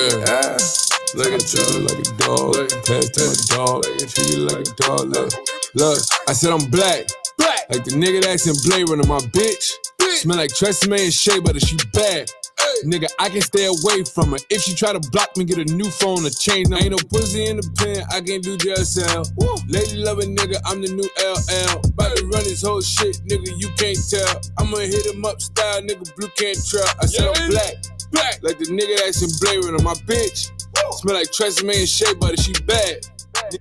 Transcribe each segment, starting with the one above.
shit. Ah. Look at you like a dog. Pass to my dog. Treat you like a dog. Look, look. I said I'm black. Black. Like the nigga that's in Blade Runner. My bitch. Smell like Tresemme and Shea Butter. She bad. Nigga, I can stay away from her. If she try to block me, get a new phone or change. Now, ain't no pussy in the pen, I can't do jail cell. Lady loving nigga, I'm the new LL. About to run this whole shit, nigga, you can't tell. I'ma hit him up style, nigga, blue can't trail. I said I'm black, black, like the nigga that's in Blade Runner. My bitch, smell like Tresemme and Shea Butter, she bad.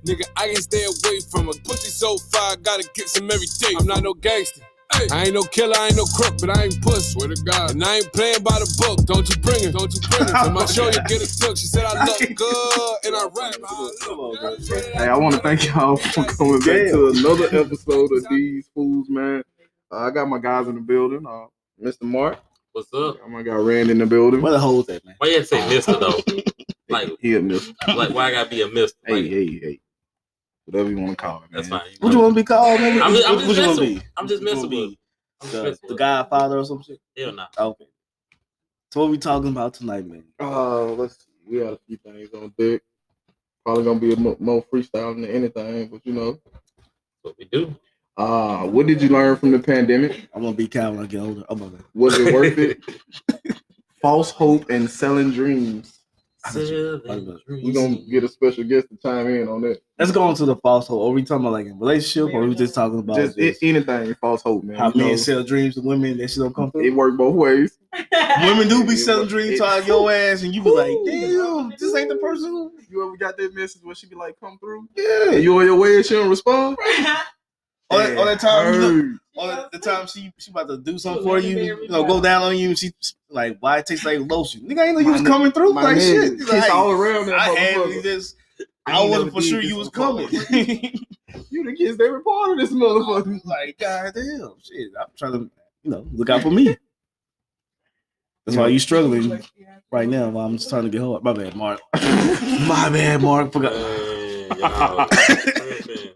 Nigga, I can stay away from her. Pussy so fire, gotta get some every day. I'm not no gangster. I ain't no killer, I ain't no crook, but I ain't puss. Swear to God. And I ain't playing by the book. Don't you bring it, don't you bring it. To my show, you get a took. She said I look good and I rap. Bro. Hey, I want to thank y'all for coming back to another episode of These Fools, man. Uh, I got my guys in the building. Uh, Mr. Mark. What's up? I my guy Rand in the building. Where the hoes at, man? Why you have to say Mister though? Like, He a mister. like why I gotta be a Mister? Hey, Like, hey, hey. Whatever you want to call it, man. that's fine. What you want to be called, man? I'm just, I'm just what you want to messing. be? I'm just What messing with. be? The, messing the with. Godfather or some shit? Hell no. Okay. So what we talking about tonight, man? Uh, let's see. We got a few things on deck. Probably gonna be a mo- more freestyle than anything, but you know. What we do? Uh, what did you learn from the pandemic? I'm gonna be Cal when I get older. Oh my god. Was it worth it? False hope and selling dreams. We're gonna get a special guest to chime in on that. Let's go into the false hope. Are we talking about like a relationship, or are we just talking about Just a- just anything, false hope, man. how You men know, sell dreams to women? That shit don't come through? it work both ways. Women do be It selling work- dreams to your ass, and you be like, Ooh. "Damn, this ain't the person." You ever got that message where she be like, "Come through"? Yeah. You on your way and she don't respond? All that, all that time, you know, all that- the time she she about to do something for you, you know, go down on you, she like, "Why it tastes like lotion?" Nigga, I ain't know you was nigga- coming through My like nigga, shit. kiss Like, all around that I had motherfucker. I I wasn't for sure you was coming. You done kissed every part of this motherfucker. like, goddamn, shit. I'm trying to, you know, look out for me. That's why you struggling right now. While I'm just trying to get hard. My bad, Mark. My bad, Mark. Forgot. Man, y'all tripping.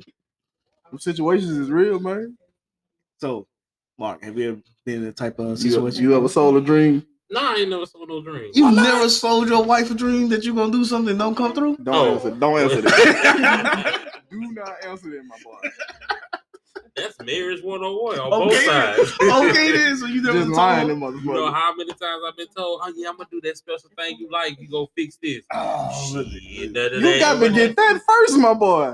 Them situations is real, man. So, Mark, have you ever been in that type of You, situation? you ever sold a dream? Nah, I ain't never sold no dream. You never sold your wife a dream that you're gonna do something and don't come through? Don't Oh. answer. Don't answer that. do not answer that, my boy. That's marriage 101 on both Okay. sides. okay, then. So you never Just lying, told. them You know how many times I've been told, oh yeah, I'm gonna do that special thing you like. You go fix this. Oh, Shit, that- that You got to get that first, my boy.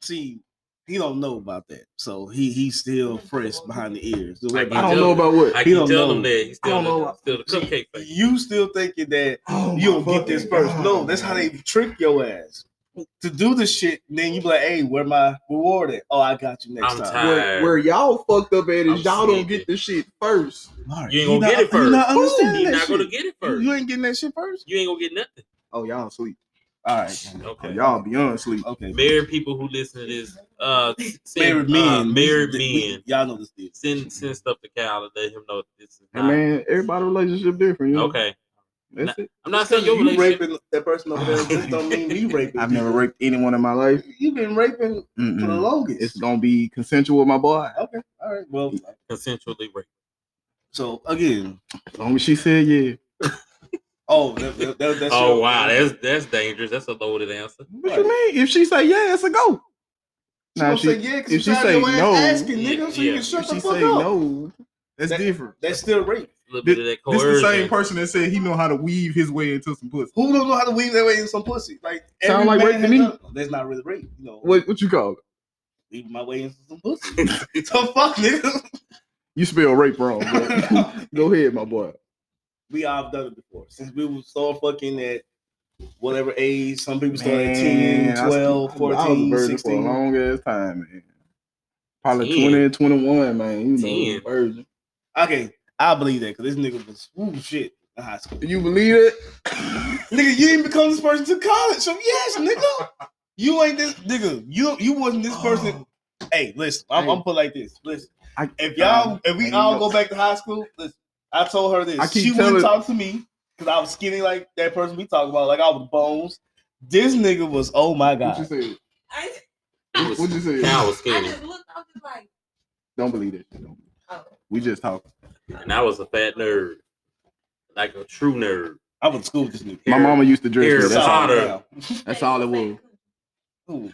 see, he don't know about that, so he he's still fresh behind the ears. I I don't know about what. I He keep don't telling know. him that he's I don't the, know. still the cupcake face. You still thinking that Oh, you my don't get this first? God, No, that's how they trick your ass to do the shit. Then you be like, "Hey, where my reward at? Oh, I got you next I'm time." tired. Where, where y'all fucked up at is I'm y'all don't get the shit first. Mark, You ain't gonna not- get it You not first. You're that not shit. gonna get it first. You ain't getting that shit first. You ain't gonna get nothing. Oh, y'all sleep. All right. Okay. Y'all beyond sleep. Okay. Married people who listen to this, uh, Married send, men. uh, married We- we- men, y'all know this is. send send stuff to Cal and let him know this is Hey, man, everybody relationship different. You know? okay. That's it. I'm not saying your you relationship. raping that person over there. This don't mean me raping. I've never raped anyone in my life. You've been raping for the Mm-mm. longest. It's gonna be consensual, my boy. okay. All right. Well, consensually raped. so again. As long as she said yeah. Oh, that, that, that, that's Oh your- wow, that's that's dangerous. That's a loaded answer. What you mean? If she say yeah, it's a go. She Now if she, say yeah, because if she she say no, asking, nigga, so you Yeah. can shut if the fuck up. no, that's That- different. That's still rape. A little bit of that This the same person that said he know how to weave his way into some pussy. Who don't know how to weave their way in some pussy? Like Sound like rape to me. done- That's not really rape, you know. What what you call it? Weave my way into some pussy. so fuck, nigga. You spell rape wrong. Go ahead, my boy. We all have done it before. Since we were so fucking at whatever age, some people start at Man, 10, I 12, I was a 14, virgin 16. for a long ass time, man. Probably 10. 20 and 21, man. You know, 10. virgin. Okay, I believe that because this nigga was ooh shit in high school. You believe it? Nigga, you didn't become this person to college. So yes, nigga. You ain't this nigga. You you wasn't this person. Hey, listen, I'm, I'm put like this. Listen, I- if y'all um, if we all go back to high school, listen, I told her this. I keep she wouldn't talk to me because I was skinny like that person we talk about, like I was bones. This nigga was oh my What you god. said? I, It was- What you say? Cal was I skinny, just looked, I was just like, Don't believe it. Don't. oh. We just talking. and I was a fat nerd, like a true nerd. I went to school with this nigga. My mama used to dress me. That's all. Potter. That's all it was. Ooh.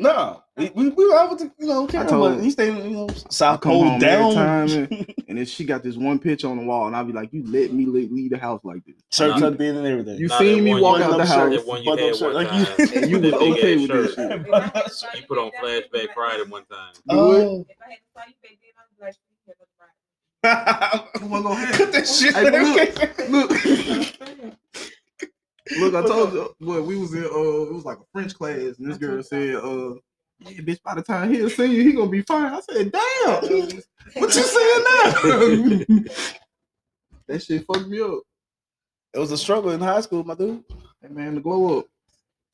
No, we we, we I was, you know, Cameron, told- but he stayed, you know, I South come Pole down. time, and, and then she got this one picture on the wall, and I'd be like, "You let me leave, leave the house like this." Shirt tucked in and everything. You Nah, seen me walk out of the house, That one you Button up shirt, like you- and you was okay ass with this shirt. shit. You put on Flashback Friday one time. Oh. Who wanna go ahead? Cut that shit. Hey, look, look, look! I told you, Well, we was in uh, it was like a French class, and this girl said, uh, yeah, bitch, by the time he'll see you, he gonna be fine. I said, damn, what you saying now? that shit fucked me up. It was a struggle in high school, my dude. Hey man, the glow up.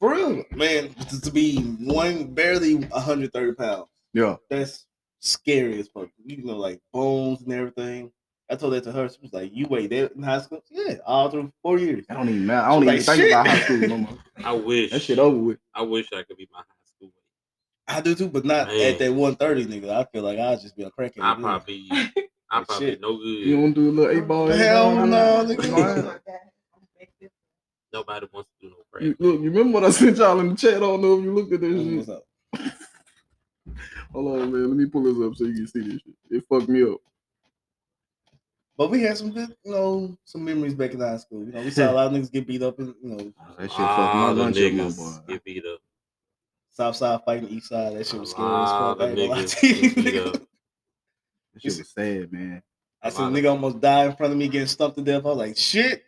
For real, man. To, to be one barely 130 pounds, Yeah, that's scary as fuck. You know, like bones and everything. I told that to her. She was like, "You weighed that in high school?" Yeah, all through four years. I don't even matter. I don't Like, even think shit. about high school no more. I wish. That shit over with. I wish I could be my high school. I do too, but not Man. at that 130, nigga. I feel like I'd just be a crackhead. I dude. probably, I Like probably shit. no good. You good. don't do a little eight ball. Hell ball? no, nigga. Nobody wants to do no You, practice. look, you remember what I sent y'all in the chat? I don't know if you looked at this Mm, What's shit. up? Hold on, man. Let me pull this up so you can see this shit. It fucked me up. But we had some good, you know, some memories back in high school. You know, we saw a lot of niggas get beat up in, you know, oh, That shit fucked my ah, lunch up, niggas boy. get beat up. South Side fighting East Side. That shit was scary as ah, fuck. I ain't gonna lie niggas to you, get beat nigga. up. That shit was sad, man. I seen a nigga almost die in front of me getting stumped to death. I was like, shit.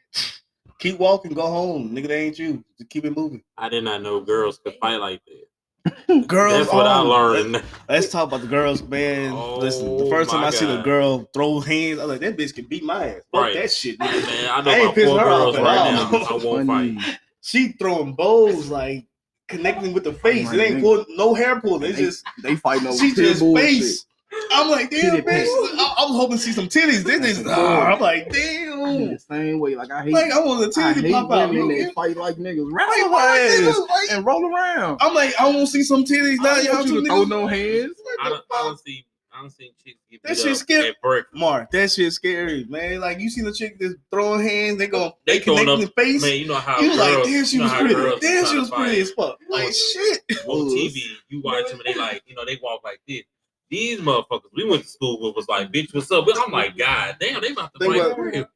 Keep walking, go home. Nigga, that ain't you. Just keep it moving. I did not know girls could fight like that. Girls, That's what I oh, learned. Let's talk about the girls, man. Listen, the Oh first time my I seen a God. girl throw hands, I was like, that bitch can beat my ass. Fuck Right. that shit, Man, nigga. I know I ain't about pissing her off girls at right all. now. I won't fight. She throwing bows like connecting with the oh face. It ain't pull, no hair pulling. It's They- just They fighting over she just bull face. I'm like, damn, Titty bitch. I, I was hoping to see some titties. This is, uh, I'm like, shit. Damn. The same way. Like I hate, Like, I want the I titties to pop out. women You- that fight like niggas. Like, Wrestle why ass niggas, like- and roll around. I'm like, I want to see some titties now. I Y'all don't want two you to throw no hands. I don't, I don't see, I don't see chicks get That shit scary. Mark, that shit's scary, man. Like you see the chick that's throwing hands, they go, They they throwing connect in up- the face. Man, you know how you girls, like, damn, she was pretty. girls Damn, she was pretty as fuck. Like shit. on TV, you watch them and they like, you know, they walk like this. These motherfuckers we went to school with was like, bitch, what's up? But I'm like, God damn, they about to Think fight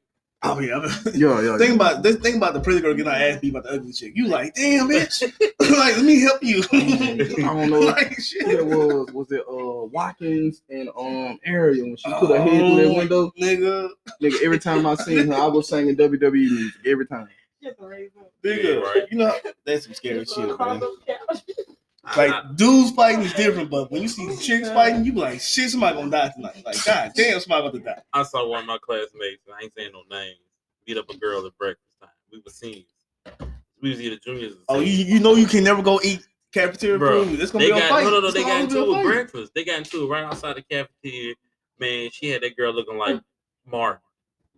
about- for. I mean, I mean, Yeah, yeah. think about this. Think about the pretty girl getting her ass beat by the ugly chick. You like, damn, bitch. like, let me help you. I don't know. like Who shit. that was was it uh Watkins and um Ariel when she put her head through that Oh, window? nigga. Nigga, every time I seen her, I was singing WWE music every time. Nigga, Yeah, right. You know, that's some scary shit, man. I- Like dudes fighting is different, but when you see chicks fighting, you be like, shit, somebody gonna die tonight. Like, god damn, somebody about to die. I saw one of my classmates, I ain't saying no names, beat up a girl at breakfast time. We were seniors. We was either juniors. or Oh, you you know you can never go eat cafeteria Bro, food. It's gonna they be a got fight. no, no, no. It's They got into be a it with fight. breakfast. They got into it right outside the cafeteria. Man, she had that girl looking like Martin.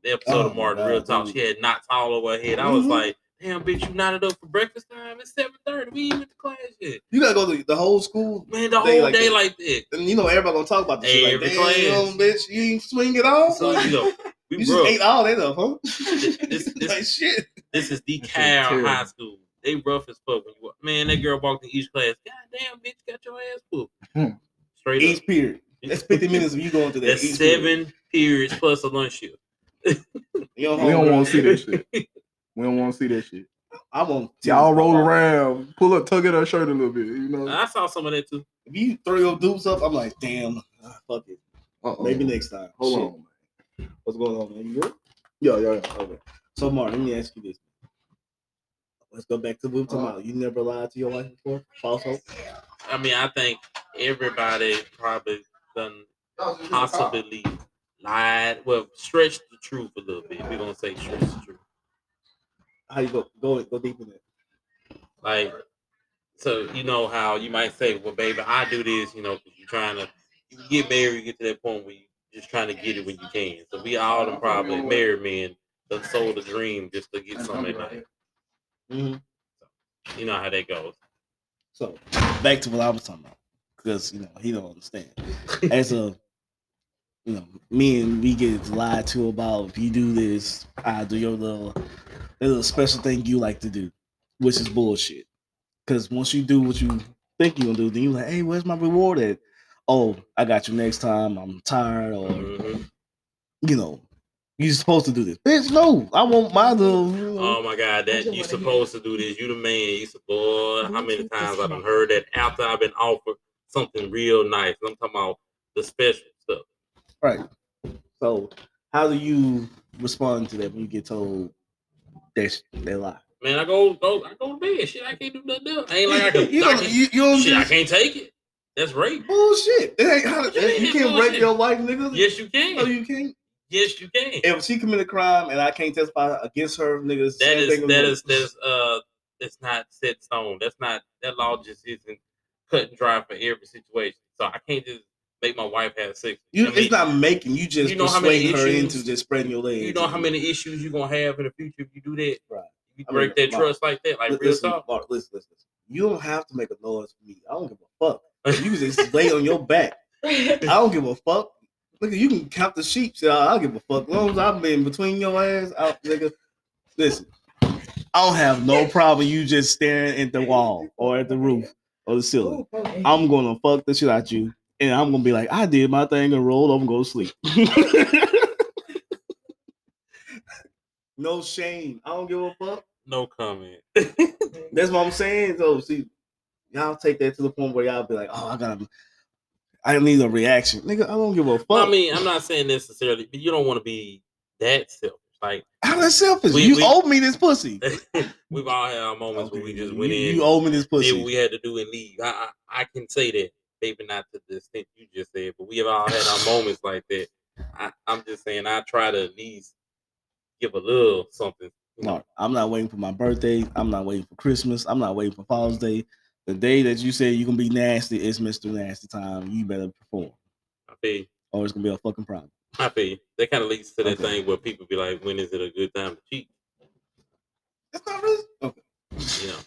The episode Oh of my Martin, God, real talk. dude. She had knots all over her head. I was Mhm. like, damn, bitch, you knotted up for breakfast time. It's seven thirty. We ain't went to class yet. You gotta go to the whole school. Man, the They whole like day that. like that. And you know everybody gonna talk about this shit. Like, damn, class. bitch, you ain't swing it all. So you know, we you just ate all that up, huh? This- this- this- like shit. this is the shit DeKalb terrible. High School. They rough as fuck. When you walk- man, that girl walked in each class. God damn, bitch, got your ass whooped. Hmm. Straight up. Each period. That's 50 minutes of you going to that. That's each period. seven periods plus a lunch shift. You know, We don't want to see that shit. Shit. We don't want to see that shit. I want Y'all roll around, pull up, tug at her shirt a little bit. You know. I saw some of that too. If you throw your dupes up, I'm like, damn, ah, fuck it. Uh-oh. Maybe next time. Hold Shit. on, man. What's going on, man? You good? Yeah, yeah, yeah. Okay. So, Mark, let me ask you this. Let's go back to what we were. You never lied to your wife before? False hope? I mean, I think everybody probably done possibly lied. Well, stretched the truth a little bit. We're gonna say stretch the truth. How you go? Go go deep in it. Like, so you know how you might say, "Well, baby, I do this," you know, because you're trying to you get married, you get to that point where you just trying to get it when you can. So we all them probably married men that sold a dream just to get something at night. Mhm. You know how that goes. So, back to what I was talking about. Because, you know, he don't understand. As a you know, me and we get lied to about if you do this, I do your little little special thing you like to do, which is bullshit. Because once you do what you think you're gonna do, then you're like, hey, where's my reward at? Oh, I got you next time. I'm tired, or Mhm. you know, you're supposed to do this. Bitch, no, I want my little. you know, Oh my God, that you supposed to do this. You the man. You supposed. How many times I've heard that after I've been offered something real nice. I'm talking about the special stuff. Right. So, how do you respond to that when you get told that sh- they lie? Man, I go go I go to bed. Shit, I can't do nothing else. I ain't like I can. you I don't, you, you don't shit, I can't take it. That's rape. bullshit. It ain't how, you you can't rape your wife, nigga. Yes, you can. No, you can't. Yes, you can. If she committed a crime and I can't testify against her, nigga, it's the That is that rape. is that's uh that's not set stone. That's not that law just isn't cut and dry for every situation. So I can't just make my wife have sex. You, I mean, it's not making you just you know how many persuade her issues- into just spreading your legs. You know how many issues you're gonna have in the future if you do that. Right. You I mean, break that Mark, trust like that, like Li- real listen, talk. Mark, listen, listen, listen. You don't have to make a noise for me. I don't give a fuck. You can just lay on your back. I don't give a fuck. Look, you can count the sheep. So I don't give a fuck. As long as I've been between your ass, out, nigga. Listen, I don't have no problem. You just staring at the wall or at the roof or the ceiling. I'm gonna fuck the shit out you, and I'm gonna be like, I did my thing and roll over and go to sleep. no shame. I don't give a fuck. No comment. That's what I'm saying. So see, y'all take that to the point where y'all be like, oh, I gotta, I need a reaction, nigga. I don't give a fuck. Well, I mean, I'm not saying necessarily, but you don't want to be that selfish. Like how that selfish? We- you we- owe me this pussy. we've all had our moments where we just went you, in, You owe me this did pussy. we had to do and leave. I, I I can say that, maybe not to the extent you just said, but we have all had our moments like that. I, I'm just saying, I try to at least give a little something. No, I'm not waiting for my birthday. I'm not waiting for Christmas. I'm not waiting for Father's Day. The day that you say you're gonna be nasty is Mr. Nasty time. You better perform, I feel you. or it's gonna be a fucking problem. I feel you. That kind of leads to that Okay. thing where people be like, when is it a good time to cheat? That's not really okay. you know,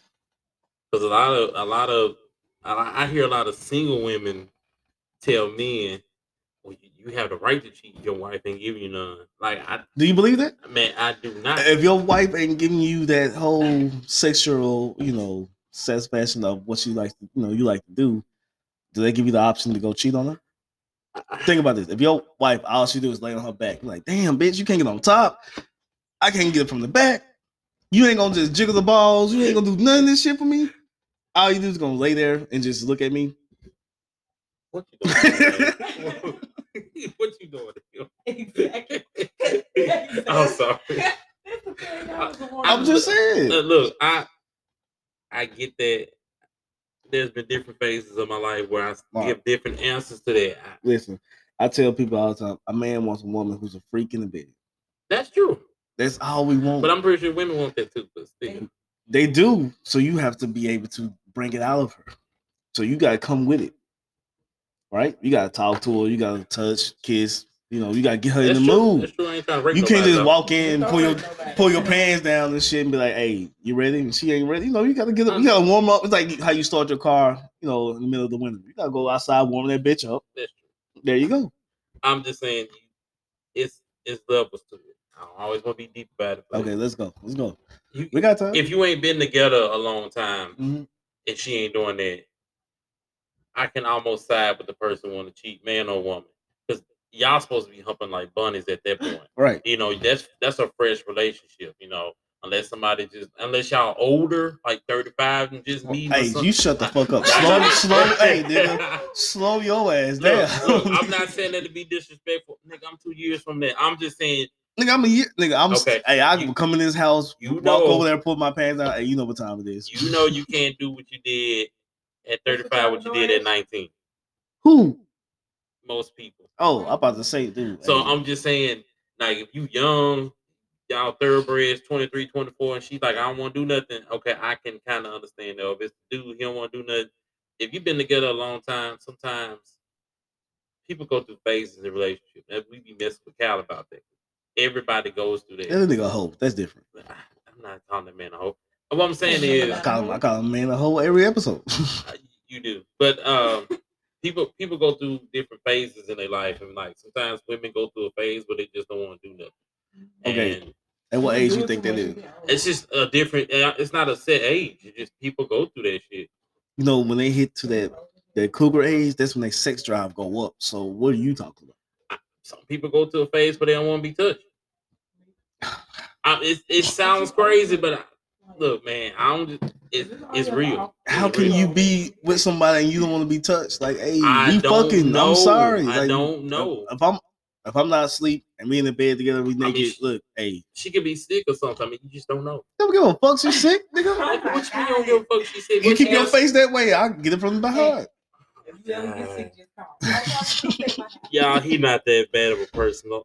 because a lot of a lot of I, I hear a lot of single women tell men, "Well, you, you have the right to cheat. Your wife ain't giving you none." Like I, Do you believe that? man, I do not. If your wife ain't giving you that whole sexual, you know, satisfaction of what she likes, you know, you like to do, do they give you the option to go cheat on her? Think about this. If your wife, all she do is lay on her back, like, damn, bitch, you can't get on top. I can't get it from the back. You ain't gonna just jiggle the balls. You ain't gonna do none of this shit for me. All you do is gonna lay there and just look at me. What you doing? what you doing? Exactly. I'm sorry. I'm just saying. Uh, look, I I get that. There's been different phases of my life where I Mark. give different answers to that. Listen, I tell people all the time, a man wants a woman who's a freak in the bed. that's true, That's all we want. but I'm pretty sure women want that too. But still, They do. So you have to be able to bring it out of her. So you gotta come with it. Right? You gotta talk to her, you gotta touch, kiss, you know, you gotta get her in the true. mood. That's true. I ain't trying to You can't nobody just up. walk in, pull your pull your pants down and shit and be like, hey, you ready? And she ain't ready. You know, you gotta get up, you gotta warm up. It's like how you start your car, you know, in the middle of the winter. You gotta go outside, warm that bitch up. There you go. I'm just saying, it's it's levels to it. I don't always want to be deep about it. but Okay, let's go. Let's go. you- We got time. if you ain't been together a long time Mhm. And she ain't doing that, I can almost side with the person want to cheat, man or woman, because y'all supposed to be humping like bunnies at that point. Right. You know, that's that's a fresh relationship. You know, unless somebody just unless y'all older, like thirty five, and just me. Hey, you shut the fuck up. Slow, slow, hey, nigga. Slow your ass down. Look, look, I'm not saying that to be disrespectful, nigga. I'm two years from that. I'm just saying Nigga, I'm a year. Nigga, I'm. Okay, Hey, I you- come in this house, you walk know- over there, put my pants down. Hey, you know what time it is. you know you can't do what you did at 35, what you did at 19. Who? Most people. Oh, I'm about to say, dude. So hey, I'm just saying, like, if you young, y'all thoroughbreds, 23, 24, and she's like, I don't want to do nothing. Okay, I can kind of understand though. If it's the dude, he don't want to do nothing. If you've been together a long time, sometimes people go through phases in relationship. And we be messing with Cal about that. Everybody goes through that. that nigga a hoe. That's different. I'm not calling that man a hoe. What I'm saying is, I call him. I call him man a hoe every episode. uh, you do, but um, people people go through different phases in their life, and like sometimes women go through a phase where they just don't want to do nothing. Okay. And At what age do you think that is? it's just a different. uh, It's not a set age. It's just people go through that shit. You know, when they hit to that that cougar age, that's when their sex drive go up. So what are you talking about? Some people go to a phase where they don't want to be touched. I, it, it sounds crazy, but I, look, man, I don't. Just, it, it's real. How can real. you be with somebody and you don't want to be touched? Like, hey, I we fucking. know. I'm sorry. I Like, don't know. If I'm if I'm not asleep and we in the bed together, we mean, naked. sh- look, hey, She could be sick or something. I mean, you just don't know. don't give a fuck. She's sick, nigga. Like, what you mean you don't give a fuck? She sick. You keep your face that way. I'll get it from behind. Y'all, he not that bad of a person.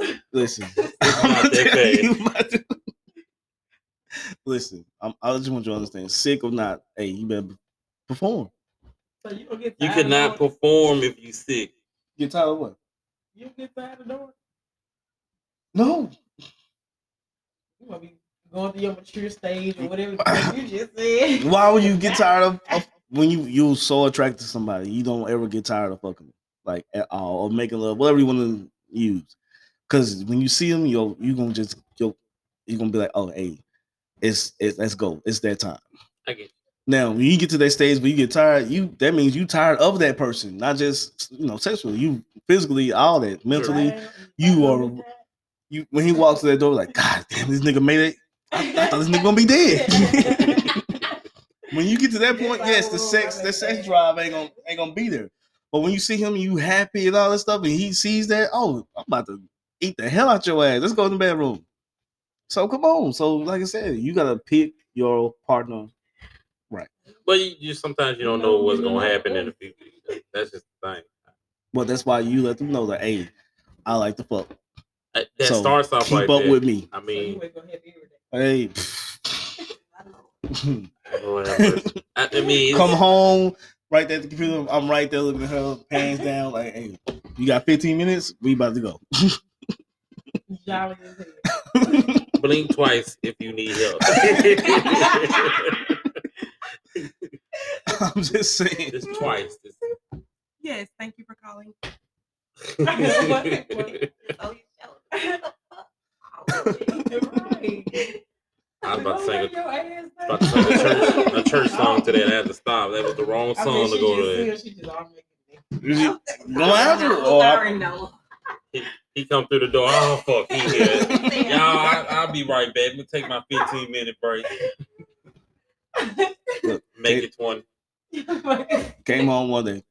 though. Listen, not I'm that telling bad. you Listen, I'm, I just want you to understand. Sick or not, hey, you better perform. You cannot perform if you sick. Get tired of what? You get tired of doing. No, You might be going through your mature stage or whatever you just said. Why would you get tired of, of when you you so attracted to somebody? You don't ever get tired of fucking them, like at all or making love, whatever you want to use. Because when you see them, you're you gonna just you you're gonna be like, oh hey, it's it's let's go, it's that time. I get Now, when you get to that stage where you get tired, you that means you tired of that person, not just you know sexually, you physically, all that, mentally. you are- You when he walks to that door, like God damn, this nigga made it. I, I thought this nigga gonna be dead. when you get to that point, yes, the sex, the sex drive ain't gonna ain't gonna be there. But when you see him, you happy and all that stuff, and he sees that, oh, I'm about to eat the hell out your ass. Let's go in the bedroom. So come on. So like I said, you gotta pick your partner. Right. But you just sometimes you don't know what's gonna happen in the future. That's just the thing. Well, that's why you let them know that, hey, I like to fuck. That that So, starts off Keep like up that. with me. I So you mean, ain't gonna have. Hey. Lord have mercy. I, I mean, Come home, right there at the computer. I'm right there looking at her, pants down, like, hey, you got 15 minutes? We about to go. Jolly as hell. blink twice if you need help. I'm just saying. just twice. Yes, thank you for calling. Oh, I was about to sing a, about to sing a church, a church song today. I had to stop. That was the wrong I song mean, to she go just to. said she just automatically- Go after it, or I- know. He come through the door. Oh fuck, he here. Y'all, I, I'll be right back. Let me take my 15 minute break. Look, Make it 20. Came home one day,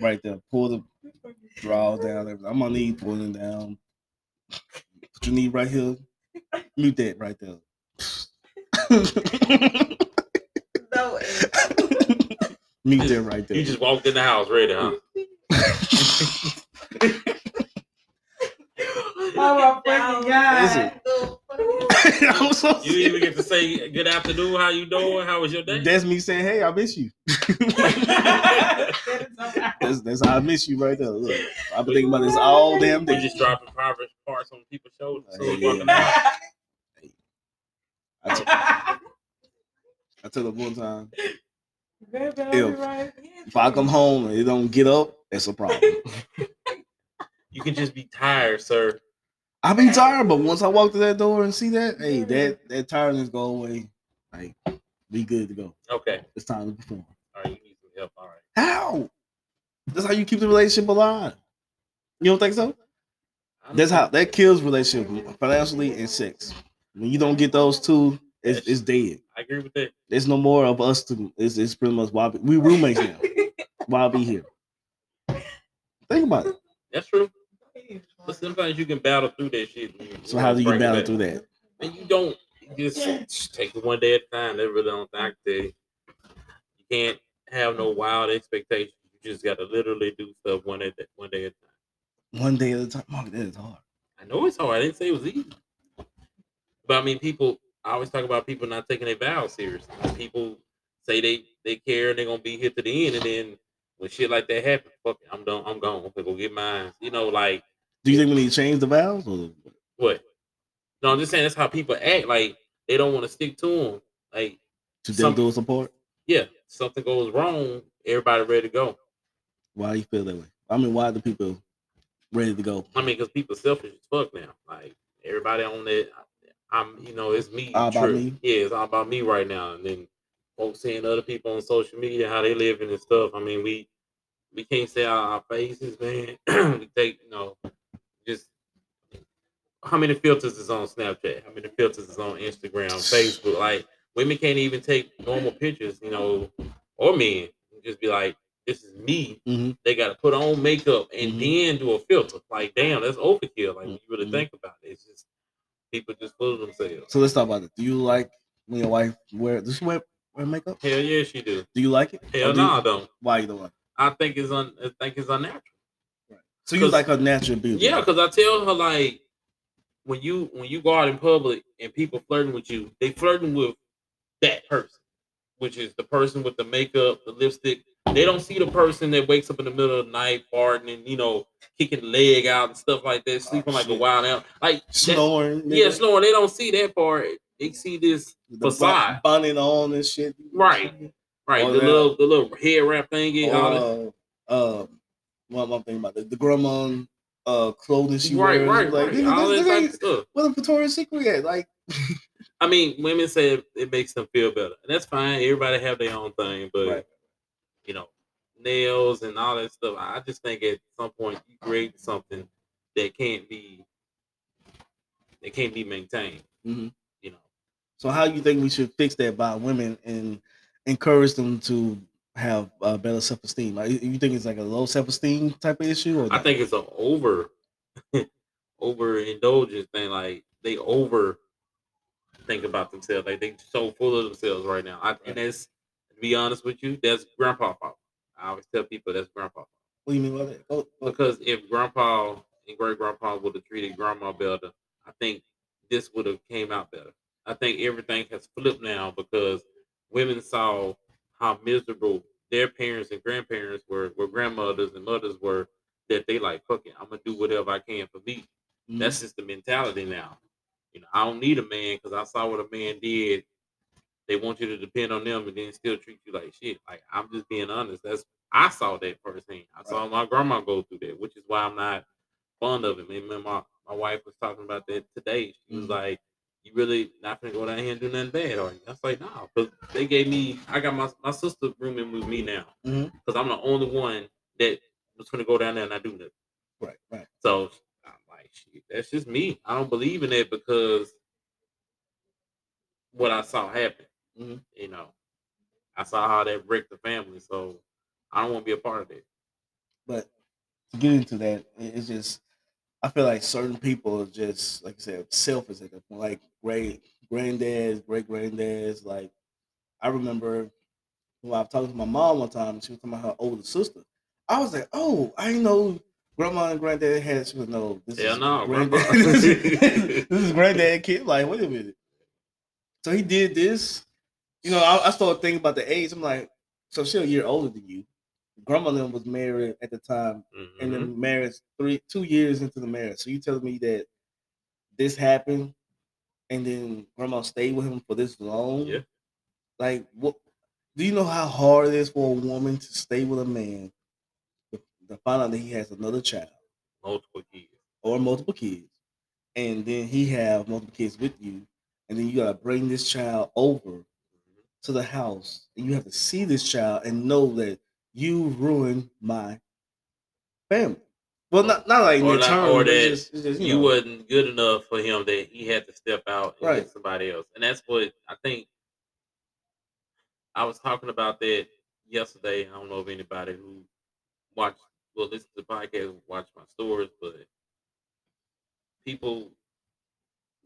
right there, pull the drawers down. everything. I'm gonna need pulling down. What you need right here? Mute that right there. No, Mute that right there. You just walked in the house ready, huh? Oh my fucking god. I'm so You even get to say good afternoon. How you doing? How was your day? That's me saying, "Hey, I miss you." that's, that's how I miss you right there. Look, I've been thinking about this all damn We day. just dropping private parts on people's shoulders. So Hey, we. I, t- I tell her one time, if I come home and it don't get up, that's a problem. You can just be tired, sir. I be tired, but once I walk through that door and see that, hey, mm-hmm. that that tiredness go away. Like, we good to go. Okay. It's time to perform. All right. You need some help. All right. How? That's how you keep the relationship alive. You don't think so? That's how that kills relationship financially and sex. When you don't get those two, it's, it's dead. I agree with that. There's no more of us to. It's, it's pretty much why we roommates now. Why I be here? Think about it. That's true. But sometimes you can battle through that shit. So how do you battle through that? And you don't just take it one day at a time. That really don't think I can tell you. You can't have no wild expectations. You just gotta literally do stuff one day one day at a time. One day at a time. Mark, that is hard. I know it's hard. I didn't say it was easy. But I mean, people. I always talk about people not taking their vows seriously. People say they they care and they're gonna be here to the end, and then when shit like that happens, fuck it, I'm done. I'm gone. I'm gonna go get mine. You know, like Do you think we need to change the vows? Or what? No, I'm just saying that's how people act. Like they don't want to stick to them. Like to them do us apart? yeah, something goes wrong, everybody ready to go. Why you feel that way? I mean, why do people ready to go? I mean, because people selfish as fuck now. Like everybody on that, I'm, you know, it's me. All about trip. me? Yeah, it's all about me right now. And then folks seeing other people on social media how they living and stuff. I mean, we we can't say our, our faces, man. we take, you know, just how many filters is on Snapchat? How many filters is on Instagram, Facebook? Like women can't even take normal pictures, you know, or men. Just be like, this is me. Mhm. They got to put on makeup and Mhm. then do a filter. Like, damn, that's overkill. Like, when you really Mhm. think about it, it's just people just fool themselves. So let's talk about it. Do you like when your wife wear does she wear, wear makeup? Hell yeah, she do. Do you like it? Hell no, you- I don't. Why you don't like? It? I think it's un. I think it's unnatural. So you like her natural beauty? Yeah, because I tell her like when you when you go out in public and people flirting with you, they flirting with that person, which is the person with the makeup, the lipstick. They don't see the person that wakes up in the middle of the night farting and you know kicking leg out and stuff like that, sleeping like a wild animal. Like that- snoring. yeah, nigga, snoring. They don't see that part. They see this the facade. bon- bonnet on and shit. Right. right, the that- little the little head wrap thingy. all that. Uh, what am thinking about? The, the grandma uh clothing she Right, wears. right, like, right. All this- this stuff. What a Victoria's Secret at? Like, I mean, women say it, it makes them feel better, and that's fine. Everybody have their own thing, but Right. you know, nails and all that stuff. I just think at some point you create something that can't be that can't be maintained. Mhm. You know, so how do you think we should fix that by women and encourage them to have uh, better self esteem? Like, you think it's like a low self esteem type of issue? Or I think it's an over over indulgence thing. Like they over think about themselves. Like they so full of themselves right now. I, and that's to be honest with you, that's grandpa fault. I always tell people that's grandpa fault. What do you mean by that? Go- because if grandpa and great grandpa would have treated grandma better, I think this would have came out better. I think everything has flipped now because women saw how miserable their parents and grandparents were, where grandmothers and mothers were, that they like, fuck it, I'm gonna do whatever I can for me. Mhm. That's just the mentality now. You know, I don't need a man because I saw what a man did. They want you to depend on them and then still treat you like shit. Like I'm just being honest. That's I saw that firsthand. I saw my grandma go through that, which is why I'm not fond of it. And my my wife was talking about that today. She was Mhm. like, "You really not gonna go down here and do nothing bad, are you?" I was like, "No," because they gave me. I got my my sister rooming with me now because I'm the only one that was gonna go down there and not do nothing. right, right. So I'm like, shit, that's just me. I don't believe in it because what I saw happen. Mhm. You know, I saw how that wrecked the family. So I don't want to be a part of it. But to get into that, it's just I feel like certain people are just like I said, selfish at that point. Like great granddads, great granddads. Like I remember when I was talking to my mom one time, and she was talking about her older sister. I was like, oh, I know grandma and granddad had. She was no, this Hell is no, granddad. grandma. this is granddad kid. Like, wait a minute. So he did this. You know, I, I started thinking about the age. I'm like, so she's a year older than you. Grandma then was married at the time, and Mhm. then married three two years into the marriage. So you telling me that this happened, and then grandma stayed with him for this long? Yeah. Like, what? Do you know how hard it is for a woman to stay with a man to, to find out that he has another child multiple kids. or multiple kids, and then he have multiple kids with you, and then you gotta bring this child over to the house, and you have to see this child and know that you ruined my family. Well, not not like Or in like- term, or it's that just, it's just, you, You know, wasn't good enough for him that he had to step out and Right. get somebody else. And that's what I think. I was talking about that yesterday. I don't know if anybody who watched, well, listen to the podcast, watch my stories, but people,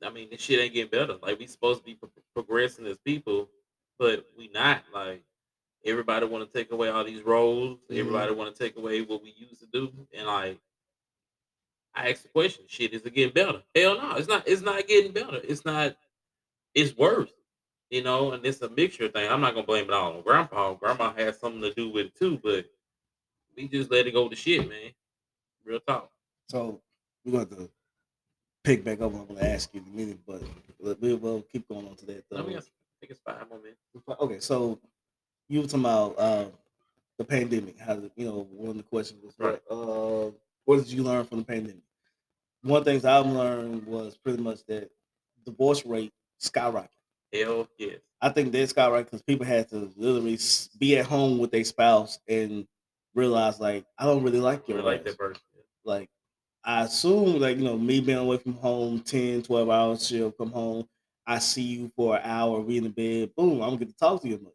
I mean, this shit ain't getting better. Like, we supposed to be pro- progressing as people, but we not. Like, everybody want to take away all these roles. Mhm. Everybody want to take away what we used to do. And, like, I asked the question, shit, is it getting better? Hell no, it's not. It's not getting better. It's not. It's worse. You know, and it's a mixture thing. I'm not gonna blame it all on grandpa. Grandma had something to do with it too, but we just let it go to shit, man. Real talk. So we're going to pick back up. I'm going to ask you in a minute, but we'll, keep going on to that. Let me Though. ask, I think it's five more minutes. Okay, so you were talking about uh, the pandemic. How you know one of the questions was Right. what uh, what did you learn from the pandemic? One of the things I've learned was pretty much that divorce rate skyrocketed. Hell yes. I think they skyrocketed because people had to literally be at home with their spouse and realize like I don't really like your like that person. like I assume like you know me being away from home 10, 12 hours, she'll come home. I see you for an hour, we in the bed, boom, I don't get to talk to you much.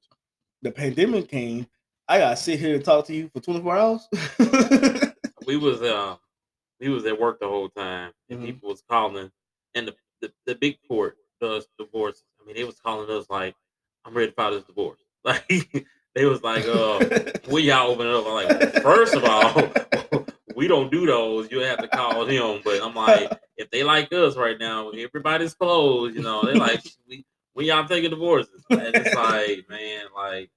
The pandemic came, I gotta sit here and talk to you for 24 hours. we was uh we was at work the whole time and Mhm. people was calling and the, the the big court does divorce. I mean they was calling us like, I'm ready to file this divorce. Like they was like, uh, when y'all open it up, I'm like, first of all, we don't do those. You have to call him. But I'm like, if they like us right now, everybody's closed, you know, they like we when y'all taking divorces. And it's like, man, like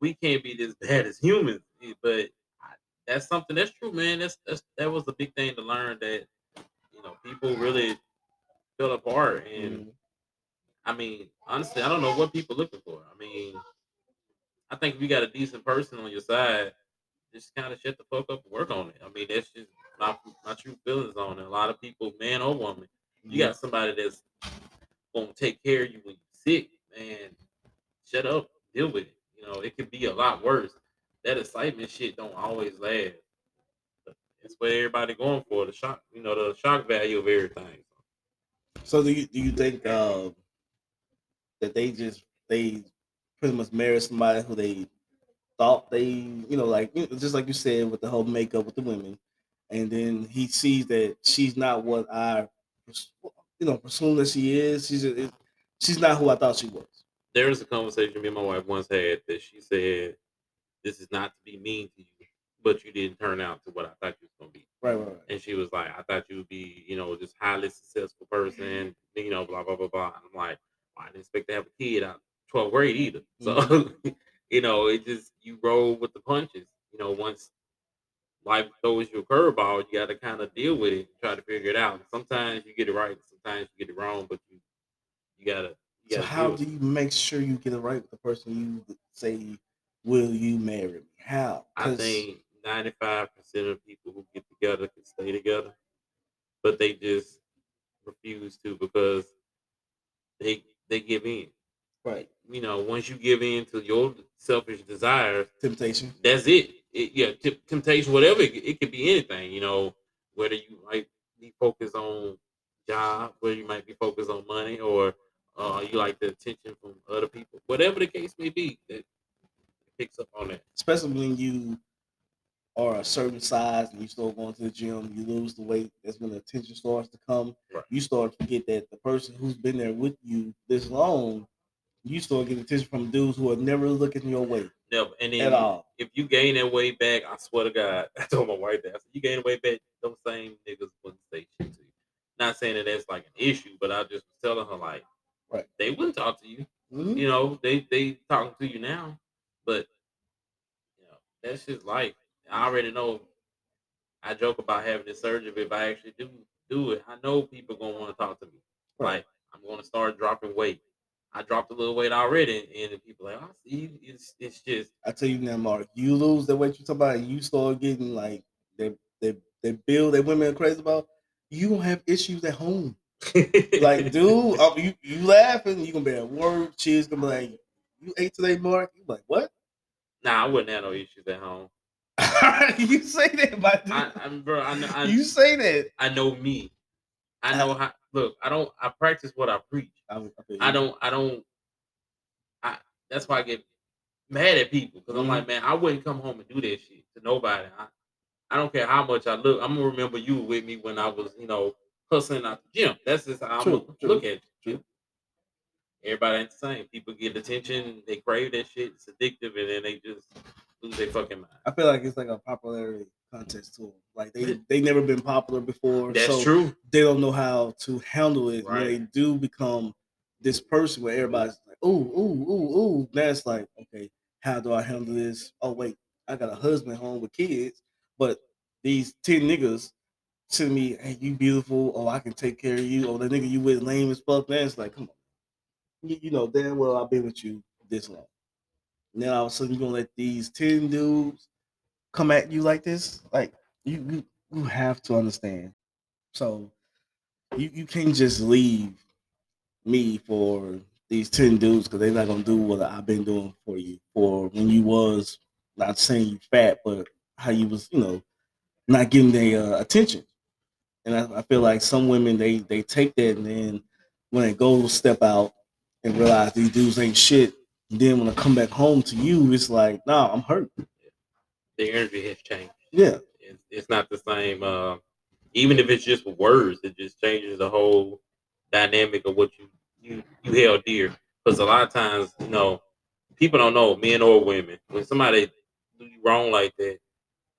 we can't be this bad as humans. eh, But that's something that's true, man. That's, that's that was a big thing to learn that you know people really fell apart, and Mhm. I mean, honestly, I don't know what people looking for. I mean, I think if you got a decent person on your side, just kind of shut the fuck up and work on it. I mean, that's just my my true feelings on it. A lot of people, man or woman, you got somebody that's gonna take care of you when you're sick, man. Shut up, deal with it. You know, it could be a lot worse. That excitement shit don't always last. That's what everybody going for. The shock, you know, the shock value of everything. So do you do you think um, that they just they pretty much married somebody who they thought they you know like just like you said with the whole makeup with the women, and then he sees that she's not what I you know presume that she is. She's a, she's not who I thought she was. There was a conversation me and my wife once had that she said, "This is not to be mean to you, but you didn't turn out to what I thought you was gonna be." Right, right, right. And she was like, I thought you would be, you know, just highly successful person, mm-hmm. you know, blah, blah, blah, blah. And I'm like, well, I didn't expect to have a kid out 12th grade either. So, mm-hmm. you know, it just, you roll with the punches. You know, once life throws you a curveball, you got to kind of deal with it, try to figure it out. Sometimes you get it right, sometimes you get it wrong, but you, you got to, you So gotta how do you make sure you get it right with the person you say, "Will you marry me"? How? I think 95% of people who get together can stay together, but they just refuse to because they they give in. right You know, once you give in to your selfish desires, temptation. that's it. It yeah, t- temptation, whatever. It, it could be anything. You know, whether you might be focused on job, whether you might be focused on money, or uh, you like the attention from other people. Whatever the case may be, that picks up on that. especially when you are a certain size and you start going to the gym, you lose the weight. That's when the attention starts to come. Right. You start to forget that the person who's been there with you this long, you start getting attention from dudes who are never looking your way Never. And then at all. if you gain that weight back, I swear to God, I told my wife that. I said, you gain the weight back, those same niggas wouldn't say shit to you. Not saying that that's like an issue, but I just was telling her like, Right. they wouldn't talk to you. Mhm. You know, they they talking to you now, but you know that's just life. I already know. I joke about having this surgery, but if I actually do do it, I know people gonna want to talk to me. Right. Like I'm gonna start dropping weight. I dropped a little weight already, and then people like, oh, see, it's it's just I tell you now, Mark, you lose the weight you talk about, and you start getting like they they they bill that women are crazy about. You gonna have issues at home. Like, dude, um, you you laughing, you gonna be at work. She's gonna be like, "You ate today, Mark?" You like, "What?" Nah, I wouldn't have no issues at home. you say that, my dude. I, I'm bro. I know. I, you say that. I know me. I know how. Look, I don't. I practice what I preach. I, I, I don't. I don't. I. That's why I get mad at people because I'm Mhm. like, man, I wouldn't come home and do that shit to nobody. I, I don't care how much I look. I'm gonna remember you with me when I was, you know, hustling out the gym. That's just how I'm True, gonna true, look at you. true. Everybody ain't the same. People get attention, they crave that shit. It's addictive, and then they just lose their fucking mind. I feel like it's like a popularity contest too. Like they they never been popular before. That's so true. They don't know how to handle it when they do become this person where everybody's like, "Ooh, ooh, ooh, ooh." That's like, okay, how do I handle this? Oh wait, I got a husband home with kids, but these ten niggas to me, "Hey, you beautiful. Oh, I can take care of you. Oh, the nigga you with lame as fuck." Man, it's like, come on, you, you know damn well I've been with you this long. Then all of a sudden, you're gonna let these ten dudes come at you like this. Like you, you, you have to understand. So you, you can't just leave me for these ten dudes because they're not gonna do what I've been doing for you. For when you was not saying you fat, but how you was, you know, not getting their uh, attention. And I, I feel like some women they they take that and then when they go step out and realize these dudes ain't shit, then when I come back home to you, it's like, nah, I'm hurt. The energy has changed. Yeah. It's, it's not the same. Uh, even if it's just words, it just changes the whole dynamic of what you you you held dear. Because a lot of times, you know, people don't know, men or women, when somebody do you wrong like that,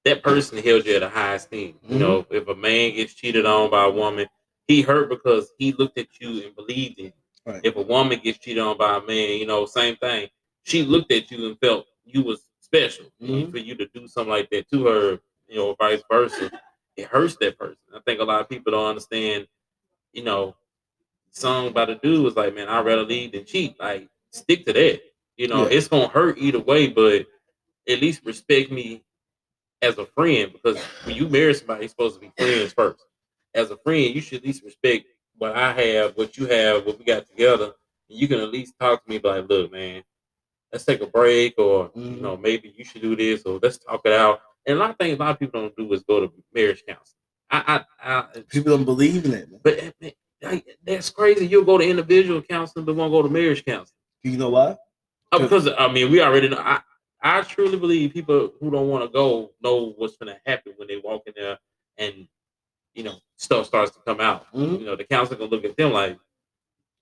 that person held you at a high esteem. You know, if a man gets cheated on by a woman, he hurt because he looked at you and believed in you. Right. If a woman gets cheated on by a man, you know, same thing. She looked at you and felt you was special. And mm-hmm. For you to do something like that to her, you know, vice versa, it hurts that person. I think a lot of people don't understand, you know, song by the dude was like, man, I'd rather lead than cheat. Like, stick to that. You know, Yeah. it's gonna hurt either way, but at least respect me as a friend because when you marry somebody, you're supposed to be friends first. As a friend, you should at least respect what I have, what you have, what we got together. And you can at least talk to me like, look, man, let's take a break, or you Mhm. know, maybe you should do this, or let's talk it out. And a lot of things a lot of people don't do is go to marriage counseling. I, I, I People don't believe in it. Man. but eh, like, that's crazy. You'll go to individual counseling, but won't go to marriage counseling. Do you know why? Oh, because I mean, we already know. I, I truly believe people who don't want to go know what's going to happen when they walk in there and you know stuff starts to come out. Mhm. You know, the counselor gonna look at them like,